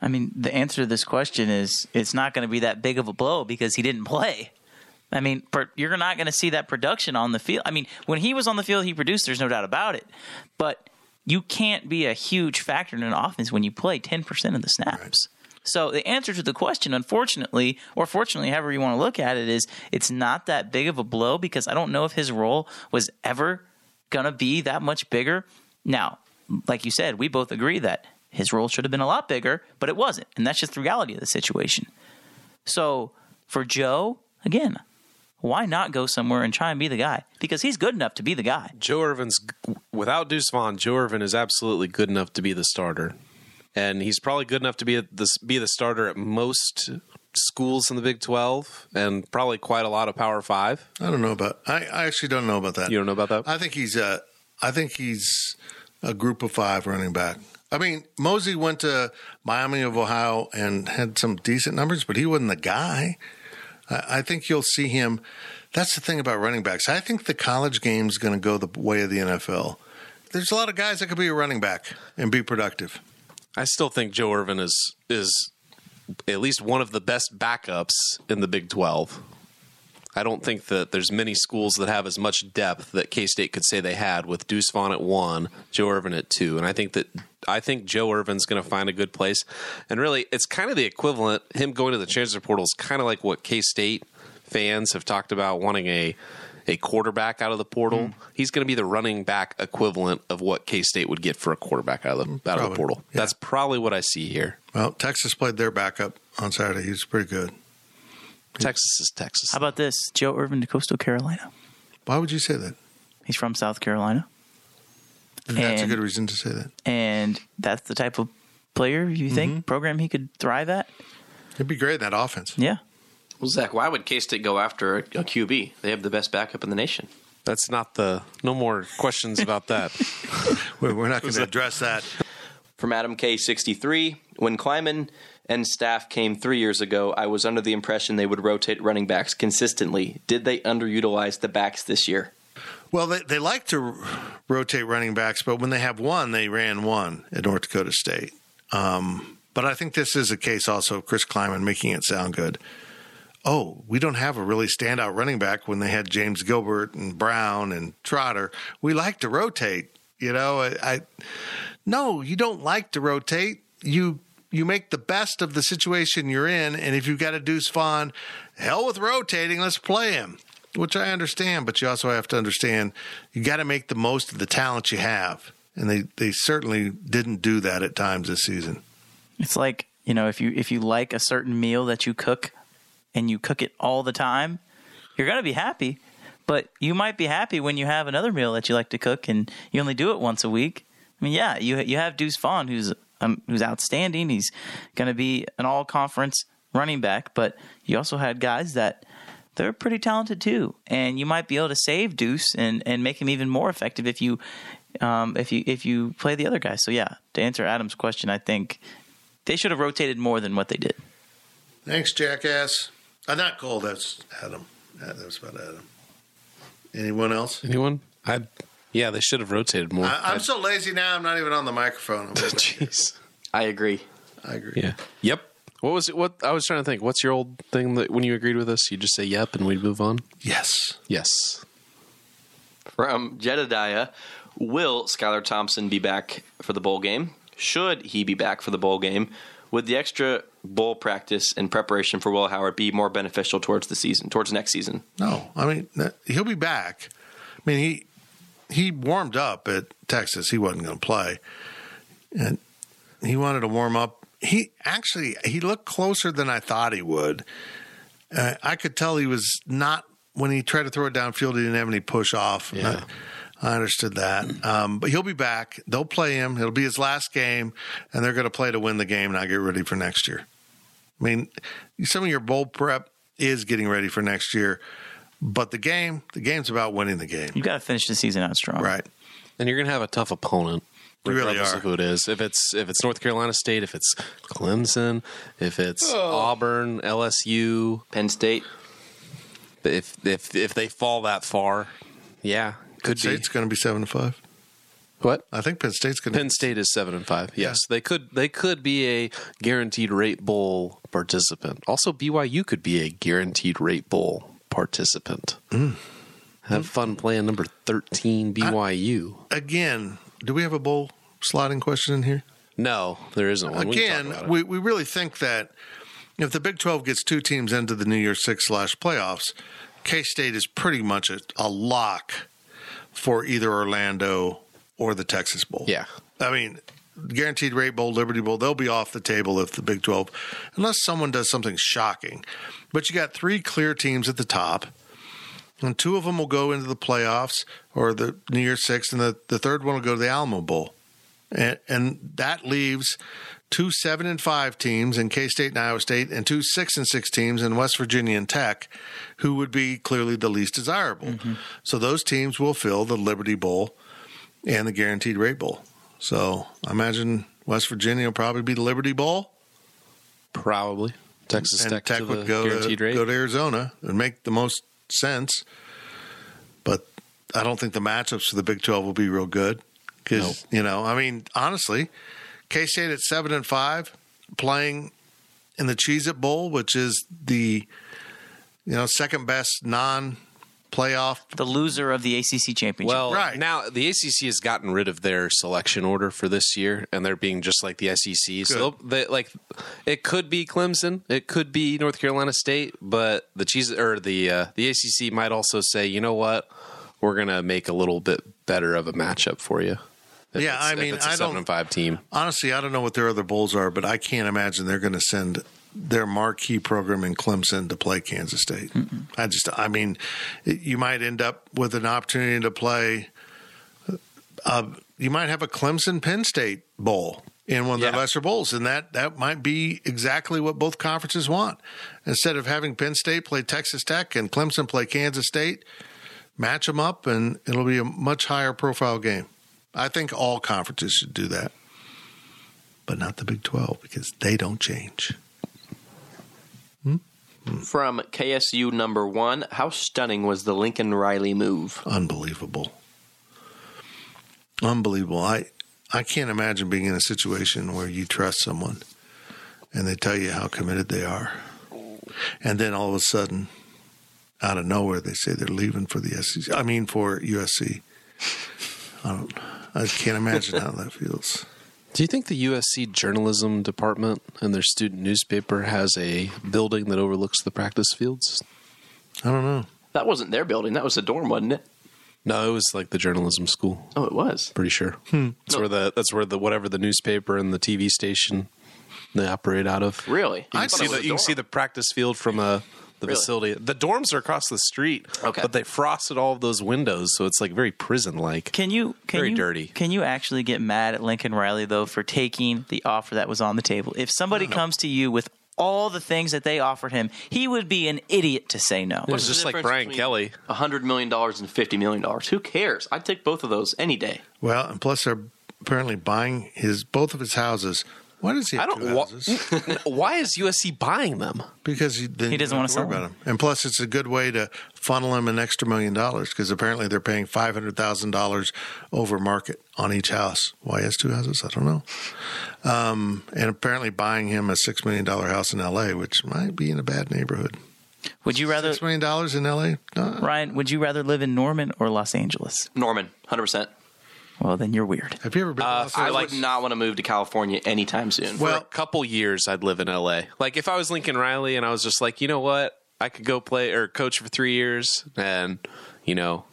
I mean, the answer to this question is it's not going to be that big of a blow because he didn't play. I mean, you're not going to see that production on the field. I mean, when he was on the field, he produced. There's no doubt about it. But you can't be a huge factor in an offense when you play 10% of the snaps. So the answer to the question, unfortunately, or fortunately, however you want to look at it, is it's not that big of a blow because I don't know if his role was ever going to be that much bigger. Now, like you said, we both agree that his role should have been a lot bigger, but it wasn't. And that's just the reality of the situation. So for Joe, again, why not go somewhere and try and be the guy? Because he's good enough to be the guy. Joe Ervin's without Deuce Vaughn. Joe Ervin is absolutely good enough to be the starter, and he's probably good enough to be the be the starter at most schools in the Big Twelve, and probably quite a lot of Power Five. I don't know about. I, I actually don't know about that. You don't know about that? I think he's a. I think he's a group of five running back. I mean, Mosey went to Miami of Ohio and had some decent numbers, but he wasn't the guy. I, think you'll see him. That's the thing about running backs. I think the college game is going to go the way of the NFL. There's a lot of guys that could be a running back and be productive. I still think Joe Ervin is is at least one of the best backups in the Big Twelve. I don't think that there's many schools that have as much depth that K State could say they had with Deuce Vaughn at one, Joe Ervin at two, and I think that I think Joe Ervin's going to find a good place. And really, it's kind of the equivalent. Him going to the transfer portal is kind of like what K State fans have talked about wanting a a quarterback out of the portal. Mm. He's going to be the running back equivalent of what K State would get for a quarterback out of the, out of the portal. yeah. That's probably what I see here. Well, Texas played their backup on Saturday. He's pretty good. Texas is Texas. How about this? Joe Ervin to Coastal Carolina. Why would you say that? He's from South Carolina. That's a good reason to say that. And that's the type of player you mm-hmm. think program he could thrive at? It'd be great in that offense. Yeah. Well, Zach, why would K State go after a, a QB? They have the best backup in the nation. That's not the. No more questions about that. [laughs] We're we're not going to address that. From Adam K63, when Klieman and staff came three years ago, I was under the impression they would rotate running backs consistently. Did they underutilize the backs this year? Well, they, they like to rotate running backs, but when they have one, they ran one at North Dakota State. Um, but I think this is a case also of Chris Klieman making it sound good. oh, we don't have a really standout running back when they had James Gilbert and Brown and Trotter. We like to rotate. You know, I, I no, you don't like to rotate. You you make the best of the situation you're in, and if you've got a Deuce Vaughn, hell with rotating, let's play him. Which I understand, but you also have to understand you got to make the most of the talent you have, and they they certainly didn't do that at times this season. It's like you know if you if you like a certain meal that you cook and you cook it all the time, you're gonna be happy. But you might be happy when you have another meal that you like to cook and you only do it once a week. I mean, yeah, you you have Deuce Vaughn who's um, who's outstanding. He's going to be an all conference running back, but you also had guys that they're pretty talented too, and you might be able to save Deuce and, and make him even more effective if you um, if you if you play the other guys. So yeah, to answer Adam's question, I think they should have rotated more than what they did. Thanks, jackass. Uh, not Cole. That's Adam. That was about Adam. Anyone else? Anyone? I yeah, they should have rotated more. I, I'm so lazy now. I'm not even on the microphone. [laughs] Jeez. I agree. I agree. Yeah. Yep. What was it? What I was trying to think. What's your old thing that when you agreed with us, you just say yep and we'd move on? Yes. Yes. From Jedediah, will Skylar Thompson be back for the bowl game? Should he be back for the bowl game? Would the extra bowl practice and preparation for Will Howard be more beneficial towards the season, towards next season? No, I mean he'll be back. I mean he he warmed up at Texas. He wasn't going to play, and he wanted to warm up. He actually he looked closer than I thought he would. Uh, I could tell he was not when he tried to throw it downfield. He didn't have any push off. Yeah. I, I understood that, um, but he'll be back. They'll play him. It'll be his last game, and they're going to play to win the game, not get ready for next year. I mean, some of your bowl prep is getting ready for next year, but the game, the game's about winning the game, You got to finish the season out strong. right? And you're gonna have a tough opponent. You really regardless are. of who it is. If it's if it's North Carolina State, if it's Clemson, if it's oh. Auburn, LSU, Penn State. if if if they fall that far, yeah, could be. State's going to be seven to five. What? I think Penn State's going to. Penn State is seven and five. Yes, they could they could be a guaranteed rate bowl participant. Also, BYU could be a guaranteed rate bowl participant. Mm. Have fun playing number thirteen BYU. again. Do we have a bowl slotting question in here? no, there isn't one. We Again, it. we, we really think that if the Big 12 gets two teams into the New Year's Six slash playoffs, K State is pretty much a, a lock for either Orlando or the Texas Bowl. yeah, I mean, guaranteed rate bowl, Liberty Bowl, they'll be off the table if the Big 12, unless someone does something shocking. But you got three clear teams at the top, and two of them will go into the playoffs or the New Year's Six, and the, the third one will go to the Alamo Bowl. And, and that leaves two seven and five teams in K State and Iowa State, and two six and six teams in West Virginia and Tech, who would be clearly the least desirable. Mm-hmm. So those teams will fill the Liberty Bowl and the Guaranteed Rate Bowl. So I imagine West Virginia will probably be the Liberty Bowl, probably. Texas and Tech, Tech would go to, go to Arizona and make the most sense. But I don't think the matchups for the Big Twelve will be real good because you know, I mean, honestly, K State at seven and five, playing in the Cheez It Bowl, which is the you know second best non playoff. The loser of the ACC championship. Well, Right. now the ACC has gotten rid of their selection order for this year, and they're being just like the SEC. So they'll- like, it could be Clemson, it could be North Carolina State, but the cheese or the uh, the ACC might also say, you know what, we're gonna make a little bit better of a matchup for you. If Yeah, it's- I if mean, it's a I seven don't- and five team. Honestly, I don't know what their other bowls are, but I can't imagine they're going to send their marquee program in Clemson to play Kansas State. I just, I mean, you might end up with an opportunity to play. Uh, you might have a Clemson Penn State bowl in one of Yeah. their lesser bowls, and that that might be exactly what both conferences want. Instead of having Penn State play Texas Tech and Clemson play Kansas State, match them up, and it'll be a much higher profile game. I think all conferences should do that, but not the Big 12 because they don't change. Hmm? From KSU number one, how stunning was the Lincoln Riley move? Unbelievable. Unbelievable. I I can't imagine being in a situation where you trust someone and they tell you how committed they are. and then all of a sudden, out of nowhere, they say they're leaving for the SEC. I mean, for USC. I don't. I can't imagine how that feels. Do you think the USC journalism department and their student newspaper has a building that overlooks the practice fields? I don't know. That wasn't their building. That was a dorm, wasn't it? No, it was like the journalism school. Oh, it was. Pretty sure. Hmm. That's where the that's where the whatever the newspaper and the TV station they operate out of. Really? You I can thought see it was the you can see the practice field from uh, the Really? facility. The dorms are across the street, Okay. but they frosted all of those windows, so it's like very prison like. Can you can Very you, dirty. Can you actually get mad at Lincoln Riley though for taking the offer that was on the table? If somebody comes to you with all the things that they offered him, he would be an idiot to say no. It was just like Brian Kelly. A hundred million dollars and fifty million dollars. Who cares? I'd take both of those any day. Well, and plus they're apparently buying his both of his houses. Why does he have I don't. two Wha- houses? [laughs] why is USC buying them? Because he, then He doesn't wanna don't sell worry about him. And plus, it's a good way to funnel him an extra million dollars because apparently they're paying five hundred thousand dollars over market on each house. Why he has two houses? I don't know. Um, and apparently buying him a six million dollar house in L.A., which might be in a bad neighborhood. Would you rather, Six million dollars in L.A. No. Ryan? Would you rather live in Norman or Los Angeles? Norman, hundred percent. Well, then you're weird. Have you ever been? to Uh, Los I Angeles? would not want to move to California anytime soon. Well- For a couple years, I'd live in LA. Like if I was Lincoln Riley and I was just like, you know what, I could go play or coach for three years and you know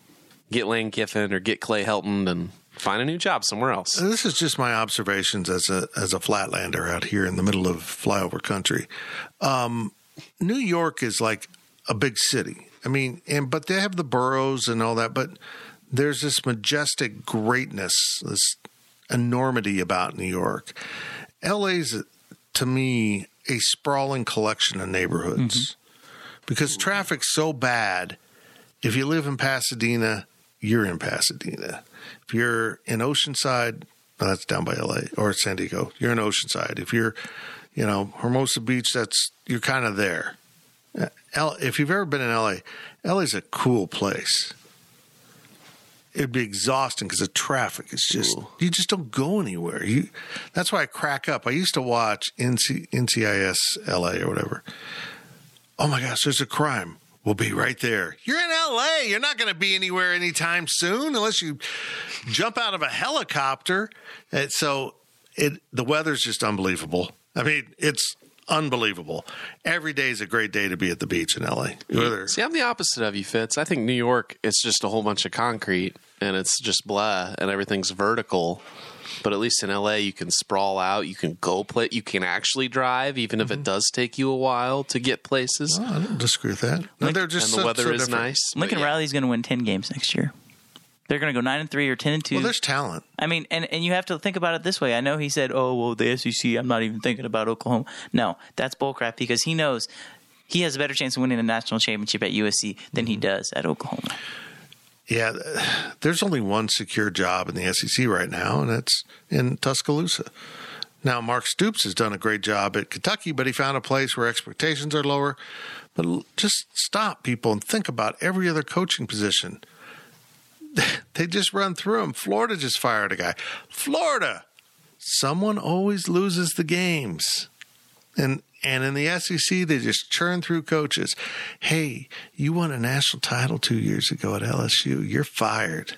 get Lane Kiffin or get Clay Helton and find a new job somewhere else. This is just my observations as a as a flatlander out here in the middle of flyover country. Um, New York is like a big city. I mean, and but they have the boroughs and all that, but there's this majestic greatness, this enormity about New York. LA's to me a sprawling collection of neighborhoods mm-hmm. because traffic's so bad. If you live in Pasadena, you're in Pasadena. If you're in Oceanside, well, that's down by LA or San Diego. You're in Oceanside. If you're, you know, Hermosa Beach, that's you're kind of there. L, if you've ever been in LA, LA's a cool place. It'd be exhausting because the traffic is just you just don't go anywhere. You that's why I crack up. I used to watch NC, NCIS LA or whatever. Oh my gosh, there's a crime. We'll be right there. You're in LA. You're not going to be anywhere anytime soon unless you jump out of a helicopter. And so it the weather's just unbelievable. I mean, it's unbelievable. Every day is a great day to be at the beach in LA. Whether- See, I'm the opposite of you, Fitz. I think New York, it's just a whole bunch of concrete and it's just blah and everything's vertical. But at least in LA, you can sprawl out. You can go play. You can actually drive, even if it mm-hmm. does take you a while to get places. Oh, I don't disagree with that. No, they're just and the so- weather so is different. nice. Lincoln yeah. Riley's going to win ten games next year. They're going to go nine and three or ten and two. Well, there's talent. I mean, and, and you have to think about it this way. I know he said, "Oh, well, the SEC. I'm not even thinking about Oklahoma." No, that's bullcrap because he knows he has a better chance of winning a national championship at USC than Mm-hmm. he does at Oklahoma. Yeah, there's only one secure job in the SEC right now, and it's in Tuscaloosa. Now, Mark Stoops has done a great job at Kentucky, but he found a place where expectations are lower. But just stop, people, and think about every other coaching position. [laughs] They just run through them. Florida just fired a guy. Florida, someone always loses the games. And and in the SEC, they just churn through coaches. Hey, you won a national title two years ago at LSU. You're fired.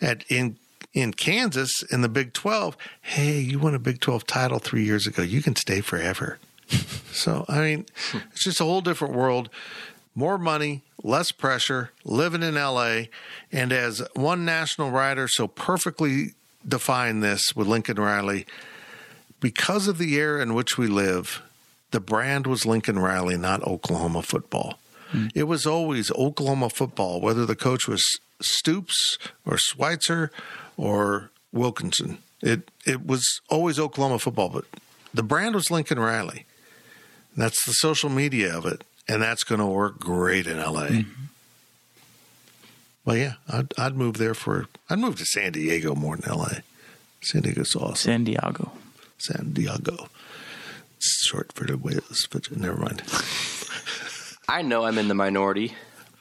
At in in Kansas in the Big Twelve, hey, you won a Big Twelve title three years ago. You can stay forever. [laughs] so I mean, it's just a whole different world. More money, less pressure, living in LA, and as one national writer so perfectly defined this with Lincoln Riley, because of the era in which we live, the brand was Lincoln Riley, not Oklahoma football. Hmm. It was always Oklahoma football, whether the coach was Stoops or Switzer or Wilkinson. It it was always Oklahoma football, but the brand was Lincoln Riley. That's the social media of it, and that's going to work great in LA. Mm-hmm. Well, yeah, I'd, I'd move there for. I'd move to San Diego more than LA. San Diego's awesome. San Diego. San Diego. It's short for the whales, but never mind. [laughs] I know I'm in the minority,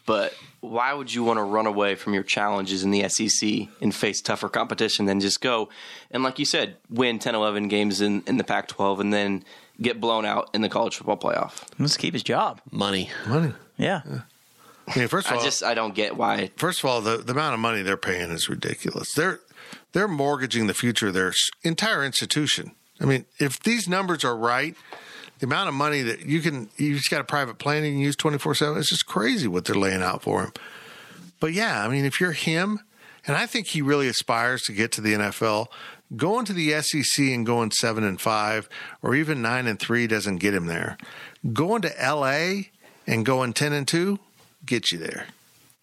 but why would you want to run away from your challenges in the SEC and face tougher competition than just go and, like you said, win 10, 11 games in, in the Pac 12 and then get blown out in the college football playoff. Let's keep his job. Money. Money. Yeah. I mean, first of all, I just I don't get why. first of all, the, the amount of money they're paying is ridiculous. They're they're mortgaging the future of their entire institution. I mean, if these numbers are right, the amount of money that you can you just got a private plane and you use twenty four seven. It's just crazy what they're laying out for him. But yeah, I mean, if you're him, and I think he really aspires to get to the NFL. Going to the SEC and going seven and five, or even nine and three, doesn't get him there. Going to LA and going ten and two gets you there.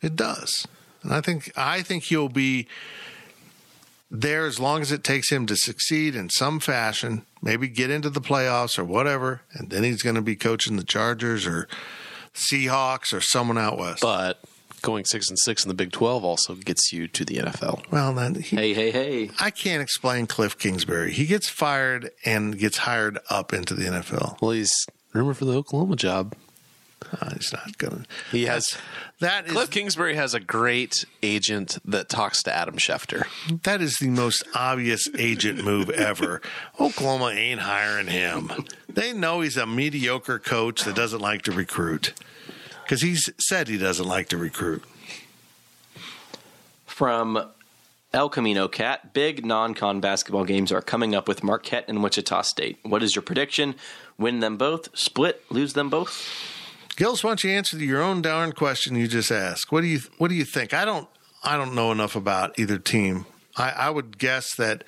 It does. And I think I think he'll be there as long as it takes him to succeed in some fashion, maybe get into the playoffs or whatever, and then he's going to be coaching the Chargers or Seahawks or someone out west. But going six and six in the Big Twelve also gets you to the NFL. well, then he, Hey, hey, hey! I can't explain Cliff Kingsbury. He gets fired and gets hired up into the NFL. Well, he's rumored for the Oklahoma job. Uh, he's not going. He has. that. Cliff Kingsbury has a great agent that talks to Adam Schefter. That is the most obvious agent move ever. Oklahoma ain't hiring him. They know he's a mediocre coach that doesn't like to recruit because he's said he doesn't like to recruit. From El Camino Cat, big non-con basketball games are coming up with Marquette and Wichita State. What is your prediction? Win them both? Split? Lose them both? Gills, why don't you answer your own darn question you just asked? What do you What do you think? I don't I don't know enough about either team. I, I would guess that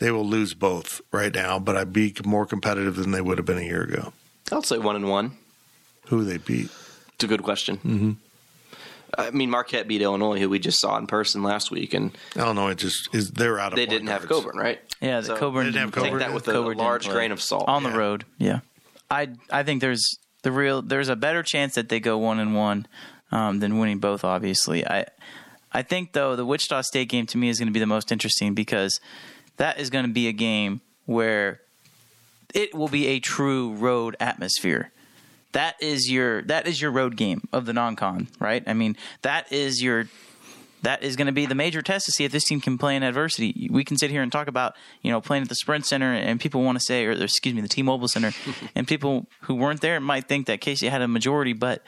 they will lose both right now, but I'd be more competitive than they would have been a year ago. I'll say one and one. Who they beat? It's a good question. Mm-hmm. I mean, Marquette beat Illinois, who we just saw in person last week, and Illinois just is they're out of. they didn't have guards. Cockburn, right? Yeah, the So, Cockburn They didn't have didn't Take Cockburn. that with a Cockburn didn't large grain of salt. on Yeah. the road. Yeah, I I think there's the real there's a better chance that they go one and one um, than winning both. Obviously, I I think though the Wichita State game to me is going to be the most interesting because that is going to be a game where it will be a true road atmosphere. That is your that is your road game of the non-con, right? I mean, that is your that is going to be the major test to see if this team can play in adversity. We can sit here and talk about, you know, playing at the Sprint Center, and people want to say, or excuse me, the T-Mobile Center, [laughs] and people who weren't there might think that Casey had a majority, but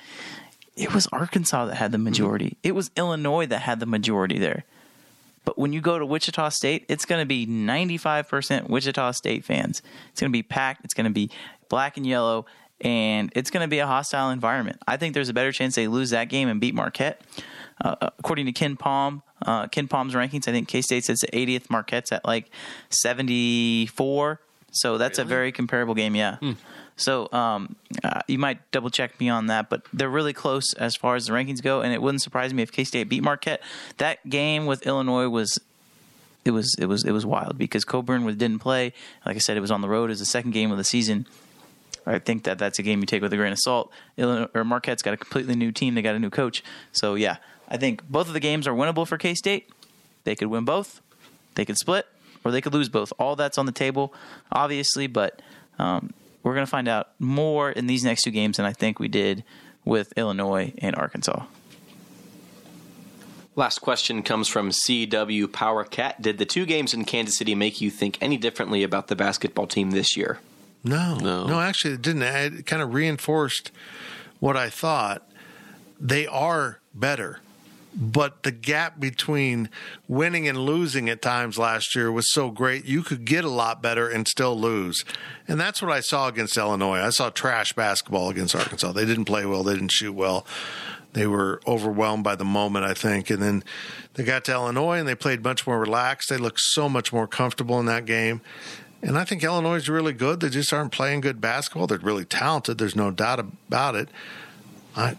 it was Arkansas that had the mm-hmm. majority. It was Illinois that had the majority there. But when you go to Wichita State, it's going to be 95% Wichita State fans. It's going to be packed. It's going to be black and yellow, and it's going to be a hostile environment. I think there's a better chance they lose that game and beat Marquette. Uh, according to KenPom, uh, KenPom's rankings, I think K State's at 80th, Marquette's at like 74. So that's a very comparable game, yeah. So um, uh, you might double check me on that, but they're really close as far as the rankings go, and it wouldn't surprise me if K State beat Marquette. That game with Illinois was it was it was it was wild because Cockburn was, didn't play. Like I said, it was on the road. It was the second game of the season. I think that that's a game you take with a grain of salt. Illinois, or Marquette's got a completely new team. They got a new coach. So yeah, I think both of the games are winnable for K State. They could win both. They could split, or they could lose both. All that's on the table, obviously. But um, we're going to find out more in these next two games than I think we did with Illinois and Arkansas. Last question comes from CW Power Cat. Did the two games in Kansas City make you think any differently about the basketball team this year? No, No. no, Actually, it didn't. It kind of reinforced what I thought. They are better, but the gap between winning and losing at times last year was so great. You could get a lot better and still lose, and that's what I saw against Illinois. I saw trash basketball against Arkansas. They didn't play well. They didn't shoot well. They were overwhelmed by the moment, I think. And then they got to Illinois and they played much more relaxed. They looked so much more comfortable in that game. And I think Illinois is really good. They just aren't playing good basketball. They're really talented. There's no doubt about it. I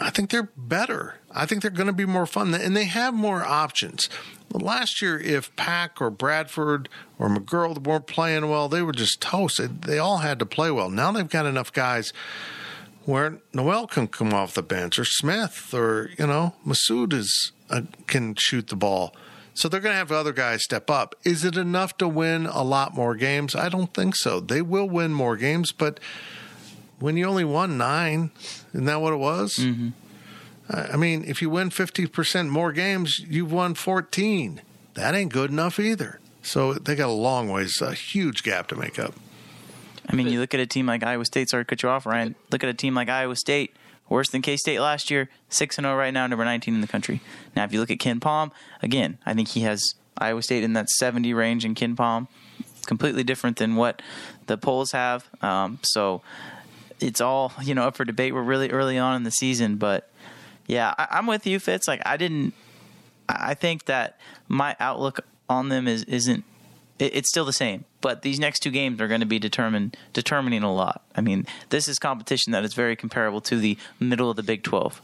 I think they're better. I think they're going to be more fun, and they have more options. Last year, if Pack or Bradford or McGuirl weren't playing well, they were just toasted. They all had to play well. Now they've got enough guys where Nowell can come off the bench, or Smith, or you know Massoud is uh, can shoot the ball. So they're going to have other guys step up. Is it enough to win a lot more games? I don't think so. They will win more games, but when you only won nine, isn't that what it was? Mm-hmm. I mean, if you win 50% more games, you've won 14. That ain't good enough either. So they got a long ways, a huge gap to make up. I mean, you look at a team like Iowa State. Sorry to cut you off, Ryan. Look at a team like Iowa State, worse than K State last year, six and zero right now, number nineteen in the country. Now, if you look at KenPom, again, I think he has Iowa State in that seventy range, and KenPom completely different than what the polls have. Um, so it's all you know up for debate. We're really early on in the season, but yeah, I, I'm with you, Fitz. Like I didn't. I think that my outlook on them is isn't. It, it's still the same, but these next two games are going to be determined determining a lot. I mean, this is competition that is very comparable to the middle of the Big Twelve.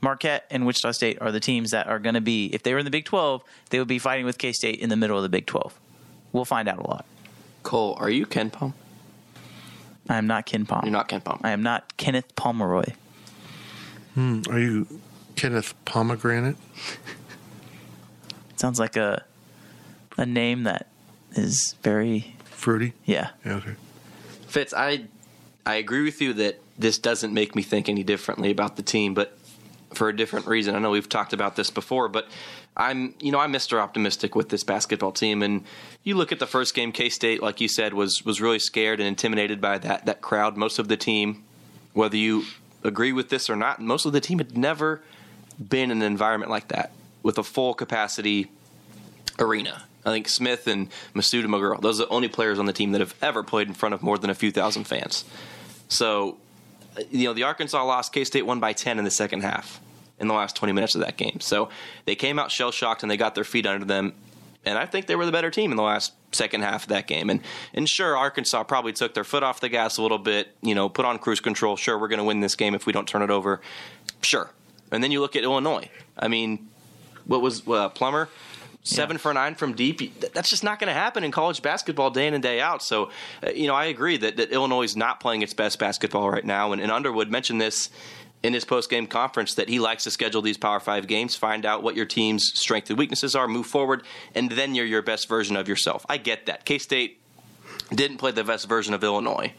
Marquette and Wichita State are the teams that are going to be. If they were in the Big Twelve, they would be fighting with K State in the middle of the Big Twelve. We'll find out a lot. Cole, are you KenPom? I am not KenPom. You're not KenPom. I am not Kenneth Pomeroy. Hmm, are you Kenneth Pomegranate? [laughs] Sounds like a a name that is very Fruity? yeah. Yeah, okay. Fitz, I I agree with you that this doesn't make me think any differently about the team, but for a different reason. I know we've talked about this before, but I'm you know I'm Mr. Optimistic with this basketball team, and you look at the first game, K State, like you said, was was really scared and intimidated by that that crowd. Most of the team, whether you agree with this or not, most of the team had never been in an environment like that with a full capacity arena. I think Smith and Masuda Maguro, those are the only players on the team that have ever played in front of more than a few thousand fans. So, you know, the Arkansas lost, K State won by 10 in the second half in the last 20 minutes of that game. So they came out shell shocked and they got their feet under them. And I think they were the better team in the last second half of that game. And and sure, Arkansas probably took their foot off the gas a little bit, you know, put on cruise control. Sure, we're going to win this game if we don't turn it over. Sure. And then you look at Illinois. I mean, what was uh, Plummer? Seven for nine from deep. That's just not going to happen in college basketball day in and day out. So, uh, you know, I agree that, that Illinois is not playing its best basketball right now. And, and Underwood mentioned this in his post game conference that he likes to schedule these Power Five games, find out what your team's strengths and weaknesses are, move forward, and then you're your best version of yourself. I get that. K State didn't play the best version of Illinois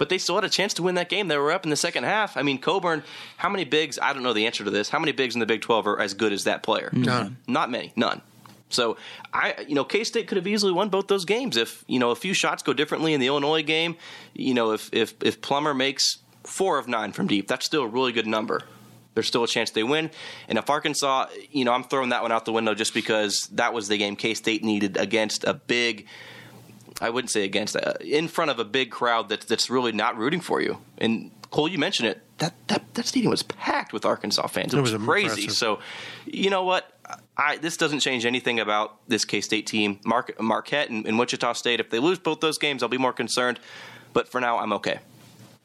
but they still had a chance to win that game. They were up in the second half. I mean, Cockburn, how many bigs? I don't know the answer to this. How many bigs in the Big 12 are as good as that player? None. Not many. None. So I, you know, K State could have easily won both those games if you know a few shots go differently in the Illinois game. You know, if if if Plummer makes four of nine from deep, that's still a really good number. There's still a chance they win. And if Arkansas, you know, I'm throwing that one out the window just because that was the game K State needed against a big I wouldn't say against uh, in front of a big crowd that's that's really not rooting for you. And Cole, you mentioned it. That that that stadium was packed with Arkansas fans. It, It was, was crazy. So, you know what? I this doesn't change anything about this K State team. Mark, Marquette and, and Wichita State. If they lose both those games, I'll be more concerned. But for now, I'm okay.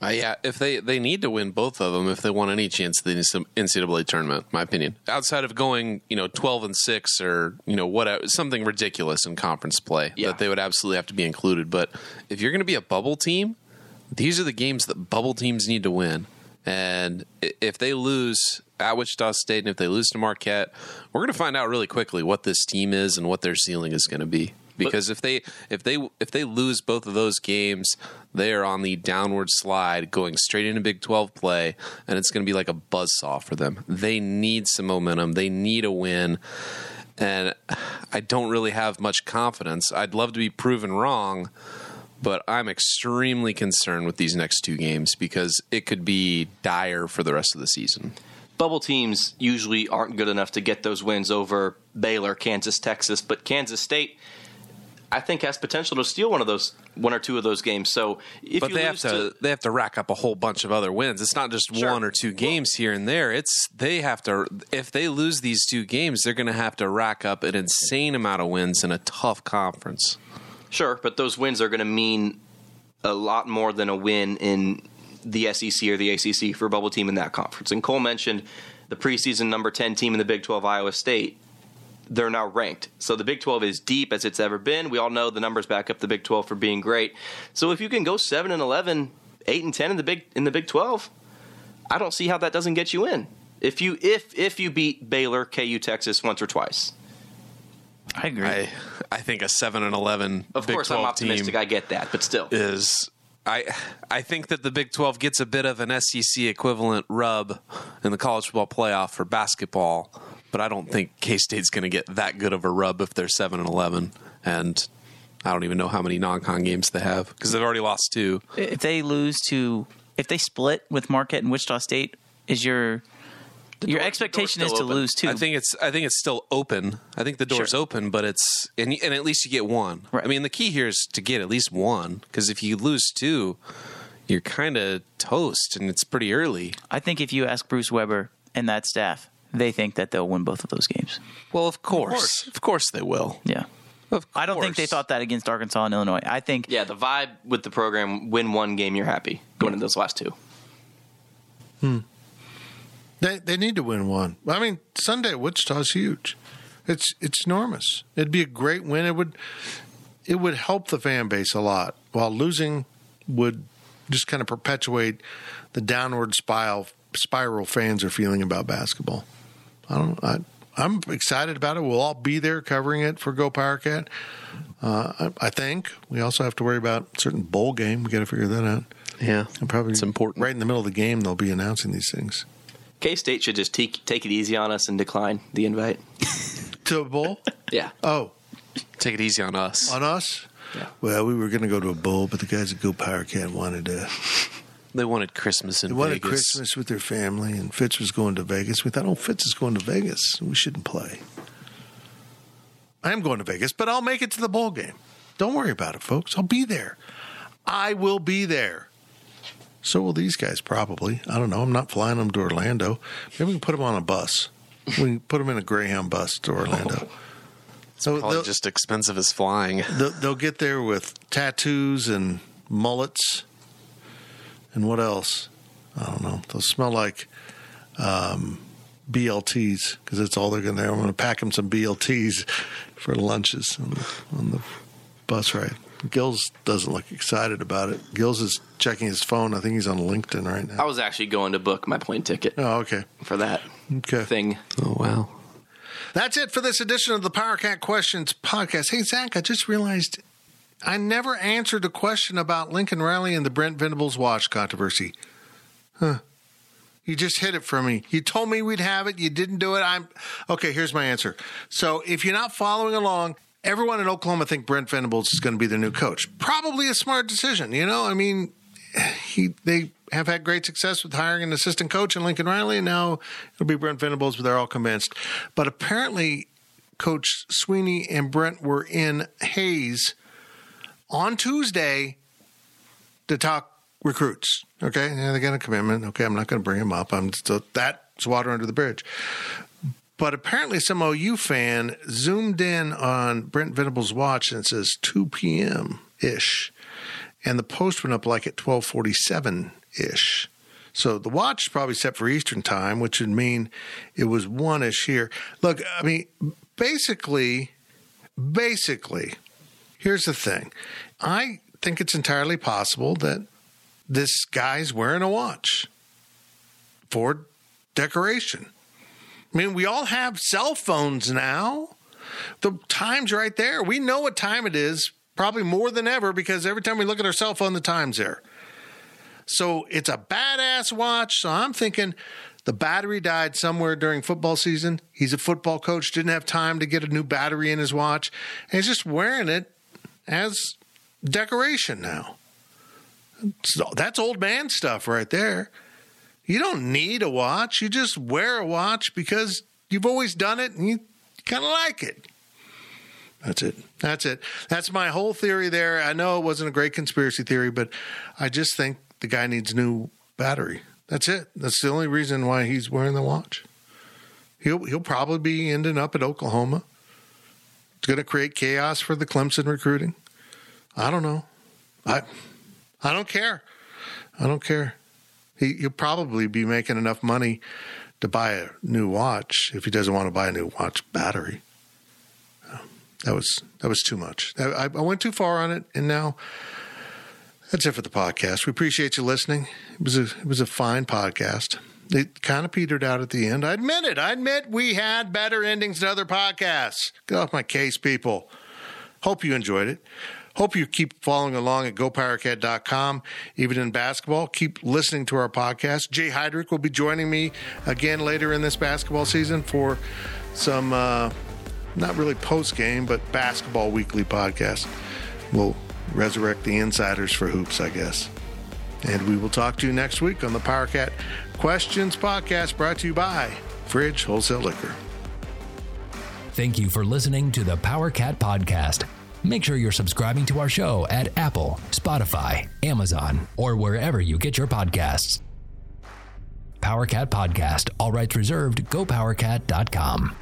Uh, yeah, if they they need to win both of them if they want any chance at the NCAA tournament, my opinion. Outside of going, you know, twelve and six or you know what something ridiculous in conference play Yeah. that they would absolutely have to be included. But if you're going to be a bubble team, these are the games that bubble teams need to win. And if they lose at Wichita State and if they lose to Marquette, we're going to find out really quickly what this team is and what their ceiling is going to be. Because if they if they if they lose both of those games, they are on the downward slide, going straight into Big Twelve play, and it's going to be like a buzzsaw for them. They need some momentum. They need a win, and I don't really have much confidence. I'd love to be proven wrong, but I'm extremely concerned with these next two games because it could be dire for the rest of the season. bubble teams usually aren't good enough to get those wins over Baylor, Kansas, Texas, but Kansas State, I think, has potential to steal one of those, one or two of those games. So if but you they have lose to, they have to rack up a whole bunch of other wins. It's not just Sure. one or two games here and there. It's they have to if they lose these two games, they're going to have to rack up an insane amount of wins in a tough conference. Sure, but those wins are going to mean a lot more than a win in the SEC or the ACC for a bubble team in that conference. And Cole mentioned the preseason number 10 team in the Big 12, Iowa State. They're now ranked. So the Big 12 is deep as it's ever been. We all know the numbers back up the Big 12 for being great. So if you can go 7 and 11, 8 and 10 in the Big in the Big 12, I don't see how that doesn't get you in. If you if if you beat Baylor, KU, Texas once or twice. I agree. I I think a seven and eleven Of Big course I'm optimistic. I get that, but still. is. I I think that the Big Twelve gets a bit of an SEC equivalent rub in the college football playoff for basketball, but I don't think K State's going to get that good of a rub if they're seven and eleven. And I don't even know how many non-con games they have because they've already lost two. If they lose to, if they split with Marquette and Wichita State, is your your door- expectation is to open. lose too? I think it's I think it's still open. I think the door's Sure. open, but it's and and at least you get one. Right. I mean, the key here is to get at least one because if you lose two, you're kind of toast, and it's pretty early. I think if you ask Bruce Weber and that staff, they think that they'll win both of those games. Well, of course, of course, they will. Yeah. Of I don't think they thought that against Arkansas and Illinois. I think Yeah, the vibe with the program: win one game, you're happy. Going into those last two. Hmm. They they need to win one. I mean, Sunday at Wichita's huge. It's it's enormous. It'd be a great win. It would it would help the fan base a lot. While losing would just kind of perpetuate the downward spiral spiral fans are feeling about basketball. I don't. I, I'm excited about it. We'll all be there covering it for Go Power Cat. Uh, I, I think we also have to worry about a certain bowl game. We got to figure that out. Yeah, And probably it's important. Right in the middle of the game, they'll be announcing these things. K State should just take take it easy on us and decline the invite. To a bowl? [laughs] Yeah, Oh, Take it easy on us. on us? Yeah. Well, we were going to go to a bowl, but the guys at Go Power Cat wanted to. Uh, they wanted Christmas in Vegas. They wanted Vegas. Christmas with their family, and Fitz was going to Vegas. We thought, oh, Fitz is going to Vegas. We shouldn't play. I am going to Vegas, but I'll make it to the bowl game. Don't worry about it, folks. I'll be there. I will be there. So will these guys, probably. I don't know. I'm not flying them to Orlando. Maybe we can put them on a bus. We can put them in a Greyhound bus to Orlando. So Probably just expensive as flying. [laughs] they'll, they'll get there with tattoos and mullets and what else? I don't know. They'll smell like um, BLTs because that's all they're going to. I'm going to pack them some BLTs [laughs] for lunches on the, on the bus ride. Gills doesn't look excited about it. Gills is checking his phone. I think he's on LinkedIn right now. I was actually going to book my plane ticket Oh, okay. for that Okay. thing. Oh wow. That's it for this edition of the Power Cat Questions podcast. Hey, Zach, I just realized I never answered a question about Lincoln Riley and the Brent Venables watch controversy. Huh. You just hit it for me. You told me we'd have it. You didn't do it. I'm okay. Here's my answer. So if you're not following along, everyone in Oklahoma think Brent Venables is going to be their new coach. Probably a smart decision. You know, I mean, he they have had great success with hiring an assistant coach in Lincoln Riley, and now it'll be Brent Venables, but they're all convinced. But apparently, Coach Swinney and Brent were in Hayes on Tuesday to talk recruits. Okay, yeah, they got a commitment. Okay, I'm not going to bring him up. I'm still that's water under the bridge. But apparently, some OU fan zoomed in on Brent Venables' watch and says 2 p.m. ish, and the post went up like at 12:47 ish. So the watch is probably set for Eastern time, which would mean it was one ish here. Look, I mean, basically, basically, here's the thing. I think it's entirely possible that this guy's wearing a watch for decoration. I mean, we all have cell phones now. The time's right there. We know what time it is, probably more than ever, because every time we look at our cell phone, the time's there. So it's a badass watch. So I'm thinking the battery died somewhere during football season. He's a football coach, didn't have time to get a new battery in his watch, and he's just wearing it as decoration now. So that's old man stuff right there. You don't need a watch. You just wear a watch because you've always done it and you kind of like it. That's it. That's it. That's my whole theory there. I know it wasn't a great conspiracy theory, but I just think the guy needs new battery. That's it. That's the only reason why he's wearing the watch. He'll he'll probably be ending up at Oklahoma. It's going to create chaos for the Clemson recruiting. I don't know. I I don't care. I don't care. He, he'll probably be making enough money to buy a new watch if he doesn't want to buy a new watch battery. Um, that was that was too much. I, I went too far on it, and now that's it for the podcast. We appreciate you listening. It was a it was a fine podcast. It kind of petered out at the end. I admit it. I admit we had better endings than other podcasts. Get off my case, people. Hope you enjoyed it. Hope you keep following along at gopowercat.com, even in basketball. Keep listening to our podcast. Jay Heidrich will be joining me again later in this basketball season for some, uh, not really post game, but basketball weekly podcast. we'll resurrect the insiders for hoops, I guess. And we will talk to you next week on the PowerCat Questions Podcast brought to you by Fridge Wholesale Liquor. Thank you for listening to the Power Cat Podcast. Make sure you're subscribing to our show at Apple, Spotify, Amazon, or wherever you get your podcasts. Power Cat Podcast, all rights reserved, gopowercat.com.